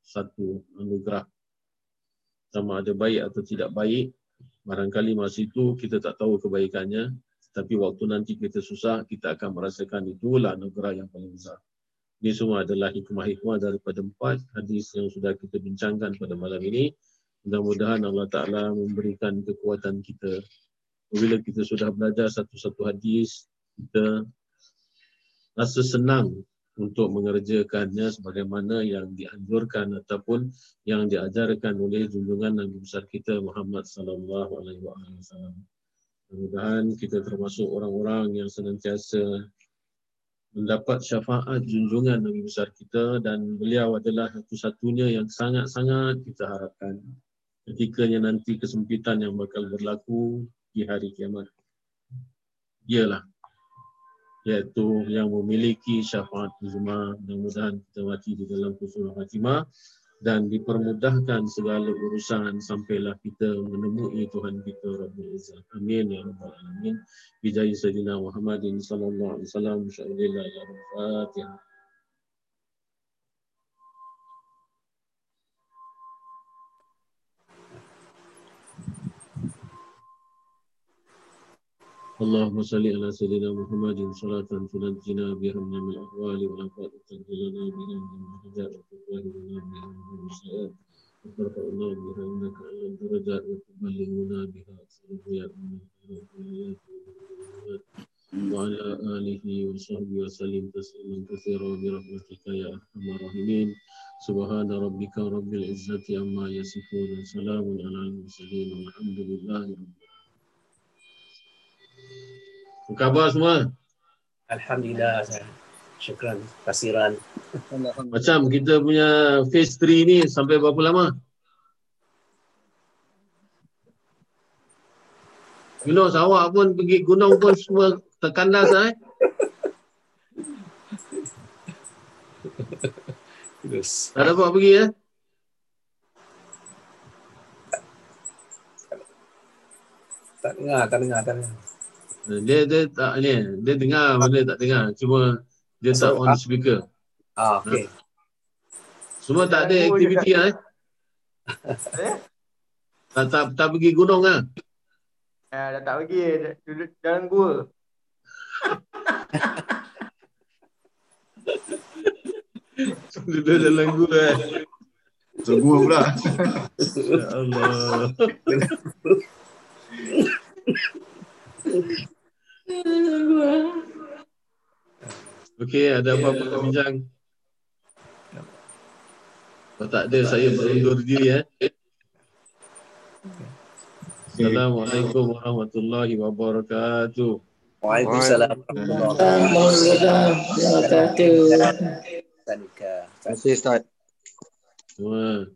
satu anugerah sama ada baik atau tidak baik barangkali masa itu kita tak tahu kebaikannya tapi waktu nanti kita susah kita akan merasakan itulah negara yang paling besar. Ini semua adalah hikmah-hikmah daripada empat hadis yang sudah kita bincangkan pada malam ini. Mudah-mudahan Allah Ta'ala memberikan kekuatan kita. Bila kita sudah belajar satu-satu hadis kita rasa senang untuk mengerjakannya sebagaimana yang dianjurkan ataupun yang diajarkan oleh junjungan Nabi besar kita Muhammad sallallahu alaihi wasallam. Mudah-mudahan kita termasuk orang-orang yang senantiasa mendapat syafaat junjungan Nabi besar kita dan beliau adalah satu-satunya yang sangat-sangat kita harapkan ketikanya nanti kesempitan yang bakal berlaku di hari kiamat. Ialah iaitu yang memiliki syafaat uzma mudah-mudahan kita mati di dalam husnul khatimah dan dipermudahkan segala urusan sampailah kita menemui Tuhan kita Rabbul Izzah. Amin ya rabbal alamin. Bijaya sayyidina Muhammadin sallallahu alaihi wasallam. Insyaallah ya Fatihah. اللهم صل على سيدنا محمد صلاة تنجينا بها من الأهوال والآفات وتنزل لنا بها من الحجاب وتطهرنا بها من السيئات. وترفعنا بها إنك أعلى الدرجات. وتبلغنا بها يا من وعلى آله وصحبه وسلم تسليما كثيرا برحمتك يا أرحم الراحمين. سبحان ربك رب العزة عما يصفون. سلام على المرسلين والحمد لله رب العالمين. Apa khabar semua? Alhamdulillah. Syukran kasiran. Macam kita punya phase 3 ni sampai berapa lama? Yunus awak pun pergi gunung pun semua terkandas eh? Terus. Tak dapat pergi eh? Tak dengar, tak dengar, tak dengar. Dia dia tak ni, dia dengar benda tak dengar. Cuma dia tak on speaker. Ah, okey. Semua tak ada aktiviti eh. tak, tak, tak pergi gunung ah. Eh, dah tak pergi. Duduk dalam gua. Duduk dalam gua. eh. So gua pula. Ya Allah. Okey, ada apa-apa nak bincang? Kalau tak ada, saya berundur diri. Eh. Assalamualaikum warahmatullahi wabarakatuh. Waalaikumsalam warahmatullahi. Wabarakatuh. Terima kasih Ustaz. Semua.